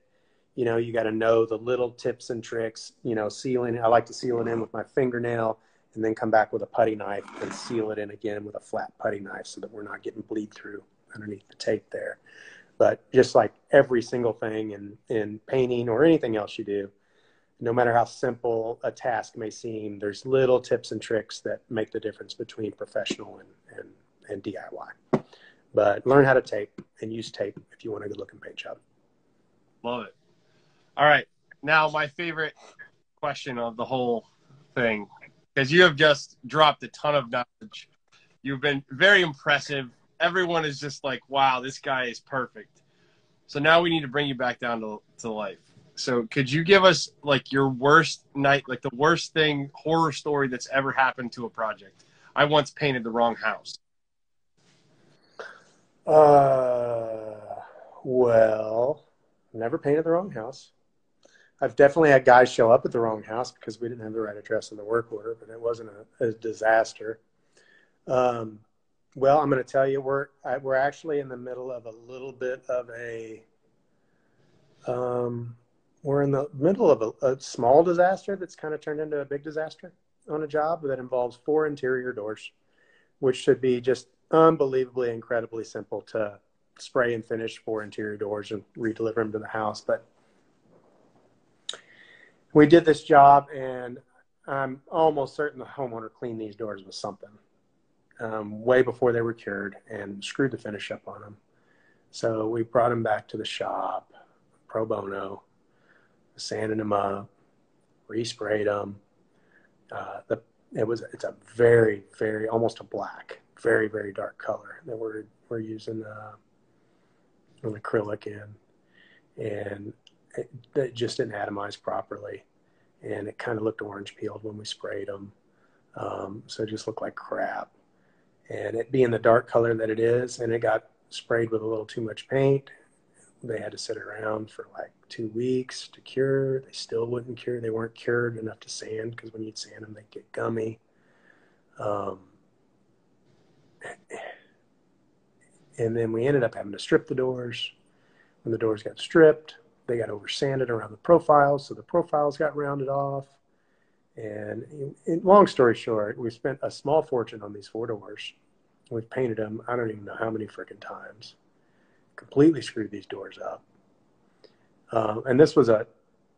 You know, you got to know the little tips and tricks. You know, sealing. I like to seal it in with my fingernail, and then come back with a putty knife and seal it in again with a flat putty knife, so that we're not getting bleed through underneath the tape there. But just like every single thing in in painting or anything else you do, no matter how simple a task may seem, there's little tips and tricks that make the difference between professional and, and, and DIY. But learn how to tape and use tape if you want a good looking paint job. Love it. All right. Now, my favorite question of the whole thing, because you have just dropped a ton of knowledge. You've been very impressive. Everyone is just like, wow, this guy is perfect. So now we need to bring you back down to, to life. So could you give us like your worst night, like the worst thing, horror story that's ever happened to a project? I once painted the wrong house. Uh, well, never painted the wrong house. I've definitely had guys show up at the wrong house because we didn't have the right address in the work order, but it wasn't a, a disaster. Um, well, I'm going to tell you, we're I, we're actually in the middle of a little bit of a um, we're in the middle of a, a, small disaster that's kind of turned into a big disaster on a job that involves four interior doors, which should be just unbelievably incredibly simple to spray and finish four interior doors and redeliver them to the house. But we did this job, and I'm almost certain the homeowner cleaned these doors with something um, way before they were cured and screwed the finish up on them. So we brought them back to the shop pro bono sanding them up, resprayed them. Uh, the it was it's a very very almost a black, very very dark color that we're we're using uh, an acrylic in, and it, it just didn't atomize properly, and it kind of looked orange peeled when we sprayed them, um, so it just looked like crap. And it being the dark color that it is, and it got sprayed with a little too much paint, they had to sit around for like two weeks to cure. They still wouldn't cure. They weren't cured enough to sand because when you'd sand them, they'd get gummy. Um, and then we ended up having to strip the doors. When the doors got stripped, they got over sanded around the profiles, so the profiles got rounded off. And in, in, long story short, we spent a small fortune on these four doors. We've painted them, I don't even know how many freaking times completely screwed these doors up. Um, and this was a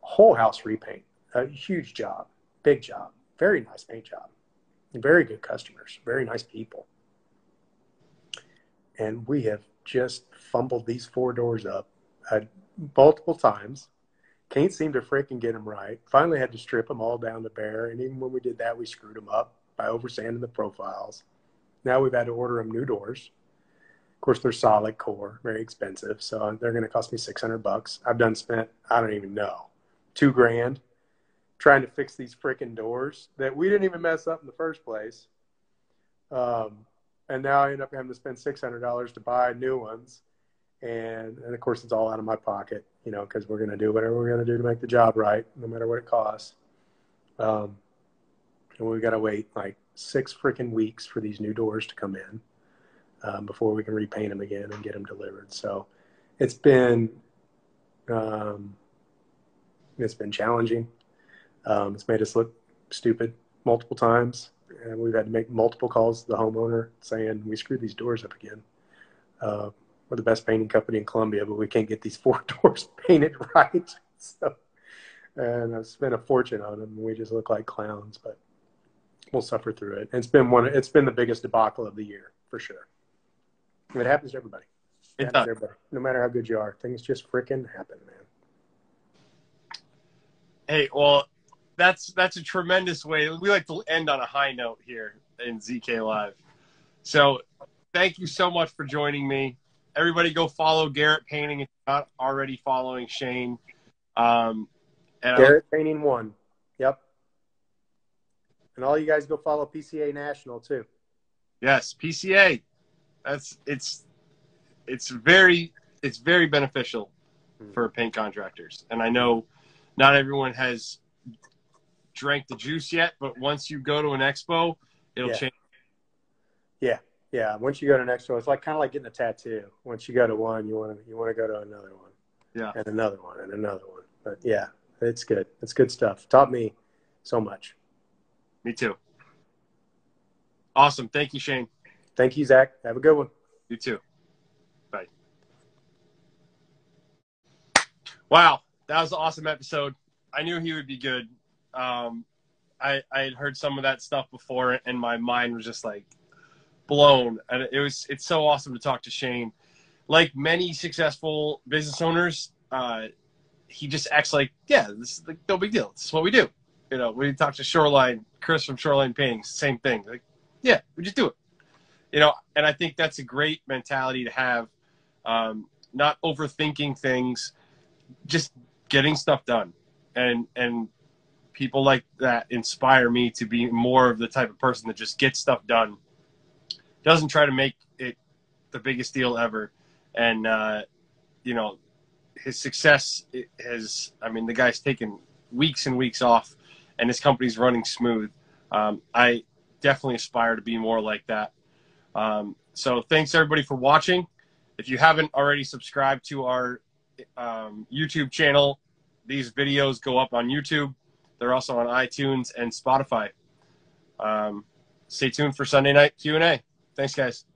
whole house repaint, a huge job, big job, very nice paint job, very good customers, very nice people. And we have just fumbled these four doors up uh, multiple times. Can't seem to freaking get them right. Finally had to strip them all down to bare. And even when we did that, we screwed them up by oversanding the profiles. Now we've had to order them new doors of course, they're solid core, very expensive, so they're going to cost me six hundred bucks. I've done spent I don't even know two grand trying to fix these freaking doors that we didn't even mess up in the first place. Um, and now I end up having to spend six hundred dollars to buy new ones, and and of course it's all out of my pocket, you know, because we're going to do whatever we're going to do to make the job right, no matter what it costs. Um, and we've got to wait like six freaking weeks for these new doors to come in um, before we can repaint them again and get them delivered. So it's been um, it's been challenging. Um, it's made us look stupid multiple times, and we've had to make multiple calls to the homeowner saying we screwed these doors up again. Uh, we're the best painting company in Columbia, but we can't get these four doors painted right. So, and I've spent a fortune on them, and we just look like clowns. But we'll suffer through it. And it's been one. It's been the biggest debacle of the year for sure. It happens to everybody. It, it happens to everybody. No matter how good you are, things just freaking happen, man. Hey, well, that's that's a tremendous way. We like to end on a high note here in ZK Live. So, thank you so much for joining me. Everybody, go follow Garrett Painting if you're not already following Shane. Um, and Garrett i Painting One. Yep. And all you guys go follow PCA National too. Yes, PCA that's it's it's very it's very beneficial hmm. for paint contractors. And I know not everyone has drank the juice yet, but once you go to an expo, it'll yeah. change. Yeah, Yeah, once you go to the next one, it's like kind of like getting a tattoo. Once you go to one, you want to you want to go to another one. Yeah. And another one and another one. But yeah, it's good. It's good stuff. Taught me so much. Me too. Awesome. Thank you, Shane. Thank you, Zach. Have a good one. You too. Bye. Wow, that was an awesome episode. I knew he would be good. Um, I I had heard some of that stuff before, and my mind was just like blown. And it was it's so awesome to talk to Shane. Like many successful business owners, uh, he just acts like, yeah, this is like no big deal. This is what we do. You know, we talk to Shoreline, Chris from Shoreline Painting, same thing. Like, yeah, we just do it. You know, and I think that's a great mentality to have. Um, not overthinking things, just getting stuff done. And and people like that inspire me to be more of the type of person that just gets stuff done. Doesn't try to make it the biggest deal ever. And uh, you know, his success has I mean the guy's taken weeks and weeks off and his company's running smooth. Um, I definitely aspire to be more like that. Um, so thanks everybody for watching. If you haven't already subscribed to our um, YouTube channel, these videos go up on YouTube. They're also on iTunes and Spotify. Um, stay tuned for Sunday night Q and A. Thanks, guys.